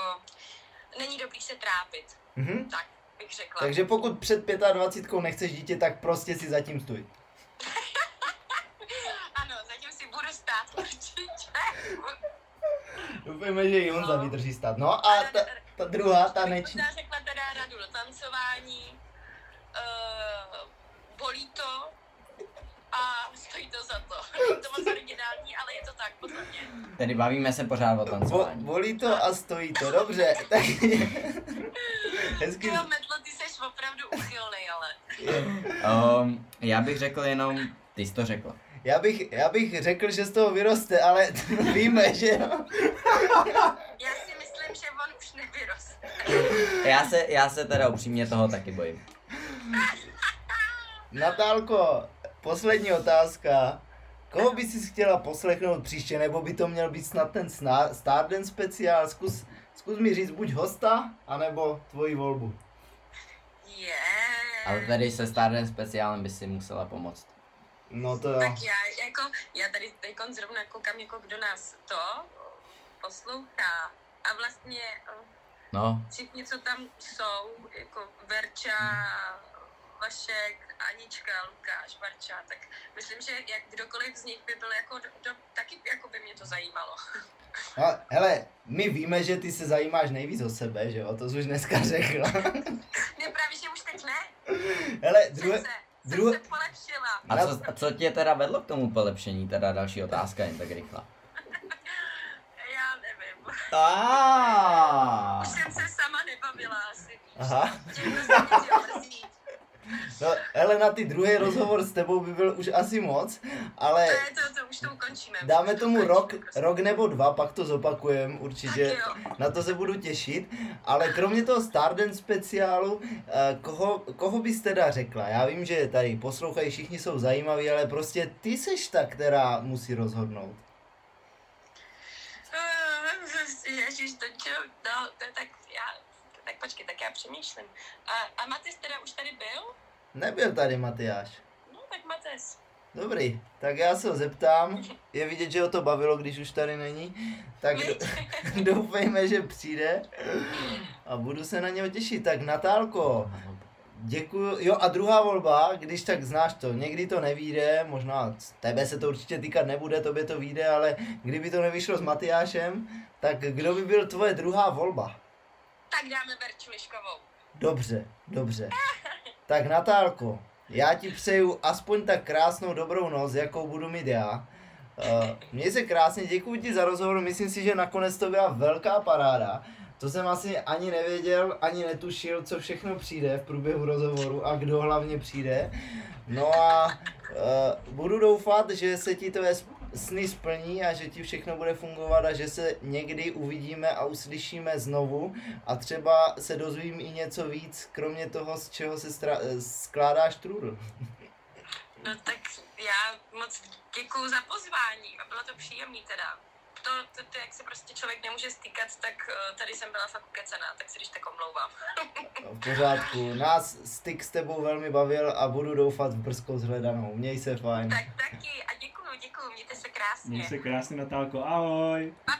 Není dobrý se trápit, mhm. tak bych řekla. Takže pokud před 25 nechceš dítě, tak prostě si zatím stůj. Ano, zatím si budu stát určitě. Doufejme, že i Honza vydrží stát. No a ta, ta druhá taneční. Já řekla teda radu do tancování, uh, bolí to a stojí to za to. Není to moc originální, ale je to tak podle mě. Tedy bavíme se pořád o Bo, tancování. bolí to a stojí to, dobře. Tak hezky. Jo, Metlo, ty jsi opravdu uchylnej, ale. Um, já bych řekl jenom, ty jsi to řekla. Já bych, já bych řekl, že z toho vyroste, ale víme, že jo. Já si myslím, že on už nevyroste. Já se, já se teda upřímně toho taky bojím. Natálko, poslední otázka. Koho by si chtěla poslechnout příště, nebo by to měl být snad ten sná- Starden speciál? Zkus, zkus mi říct buď hosta, anebo tvoji volbu. Je. Ale tady se Stardust speciálem by si musela pomoct. No to jo. Tak já, jako, já tady teď zrovna koukám, jako kdo nás to poslouchá. A vlastně eh, No, všichni, co tam jsou, jako Verča, Vašek, Anička, Lukáš, Varča, tak myslím, že jak kdokoliv z nich by byl jako, do, do, taky jako by mě to zajímalo. No, hele, my víme, že ty se zajímáš nejvíc o sebe, že jo? To jsi už dneska řekla. Ne, právě, že už teď ne. hele, druhé, se, druhé- jsem se polepšila. a co, a co tě teda vedlo k tomu polepšení? Teda další otázka, jen tak rychle. Já nevím. Ah. Už jsem se sama nebavila asi. Aha. Mrzít. No, hele, na ty druhý rozhovor s tebou by byl už asi moc, ale je to, to už to ukončíme. dáme to tomu ukončíme rok, prostě. rok nebo dva, pak to zopakujem určitě. Na to se budu těšit, ale kromě toho Starden speciálu, eh, koho, koho bys teda řekla? Já vím, že tady poslouchají, všichni jsou zajímaví, ale prostě ty seš ta, která musí rozhodnout. Eh, Ježíš, to čo, no, to, tak já, tak počkej, tak já přemýšlím. A, a Matis teda už tady byl? Nebyl tady Matyáš. No, tak Matis. Dobrý, tak já se ho zeptám. Je vidět, že ho to bavilo, když už tady není. Tak do, doufejme, že přijde a budu se na něho těšit. Tak Natálko, Děkuju. Jo a druhá volba, když tak znáš to, někdy to nevíde, možná tebe se to určitě týkat nebude, tobě to vyjde, ale kdyby to nevyšlo s Matyášem, tak kdo by byl tvoje druhá volba? Tak dáme Verču Liškovou. Dobře, dobře. Tak Natálko, já ti přeju aspoň tak krásnou dobrou noc, jakou budu mít já. Uh, měj se krásně, děkuji ti za rozhovor, myslím si, že nakonec to byla velká paráda. To jsem asi ani nevěděl, ani netušil, co všechno přijde v průběhu rozhovoru a kdo hlavně přijde. No a uh, budu doufat, že se ti tvé sny splní a že ti všechno bude fungovat a že se někdy uvidíme a uslyšíme znovu a třeba se dozvím i něco víc, kromě toho, z čeho se stra- skládáš trůdl. No tak já moc děkuju za pozvání a bylo to příjemný teda to, to, to, jak se prostě člověk nemůže stýkat, tak uh, tady jsem byla fakt ukecená, tak si když tak omlouvám. v pořádku, nás styk s tebou velmi bavil a budu doufat v brzkou zhledanou. Měj se fajn. Tak taky a děkuju, děkuju, mějte se krásně. Měj se krásně Natálko, ahoj. Pa,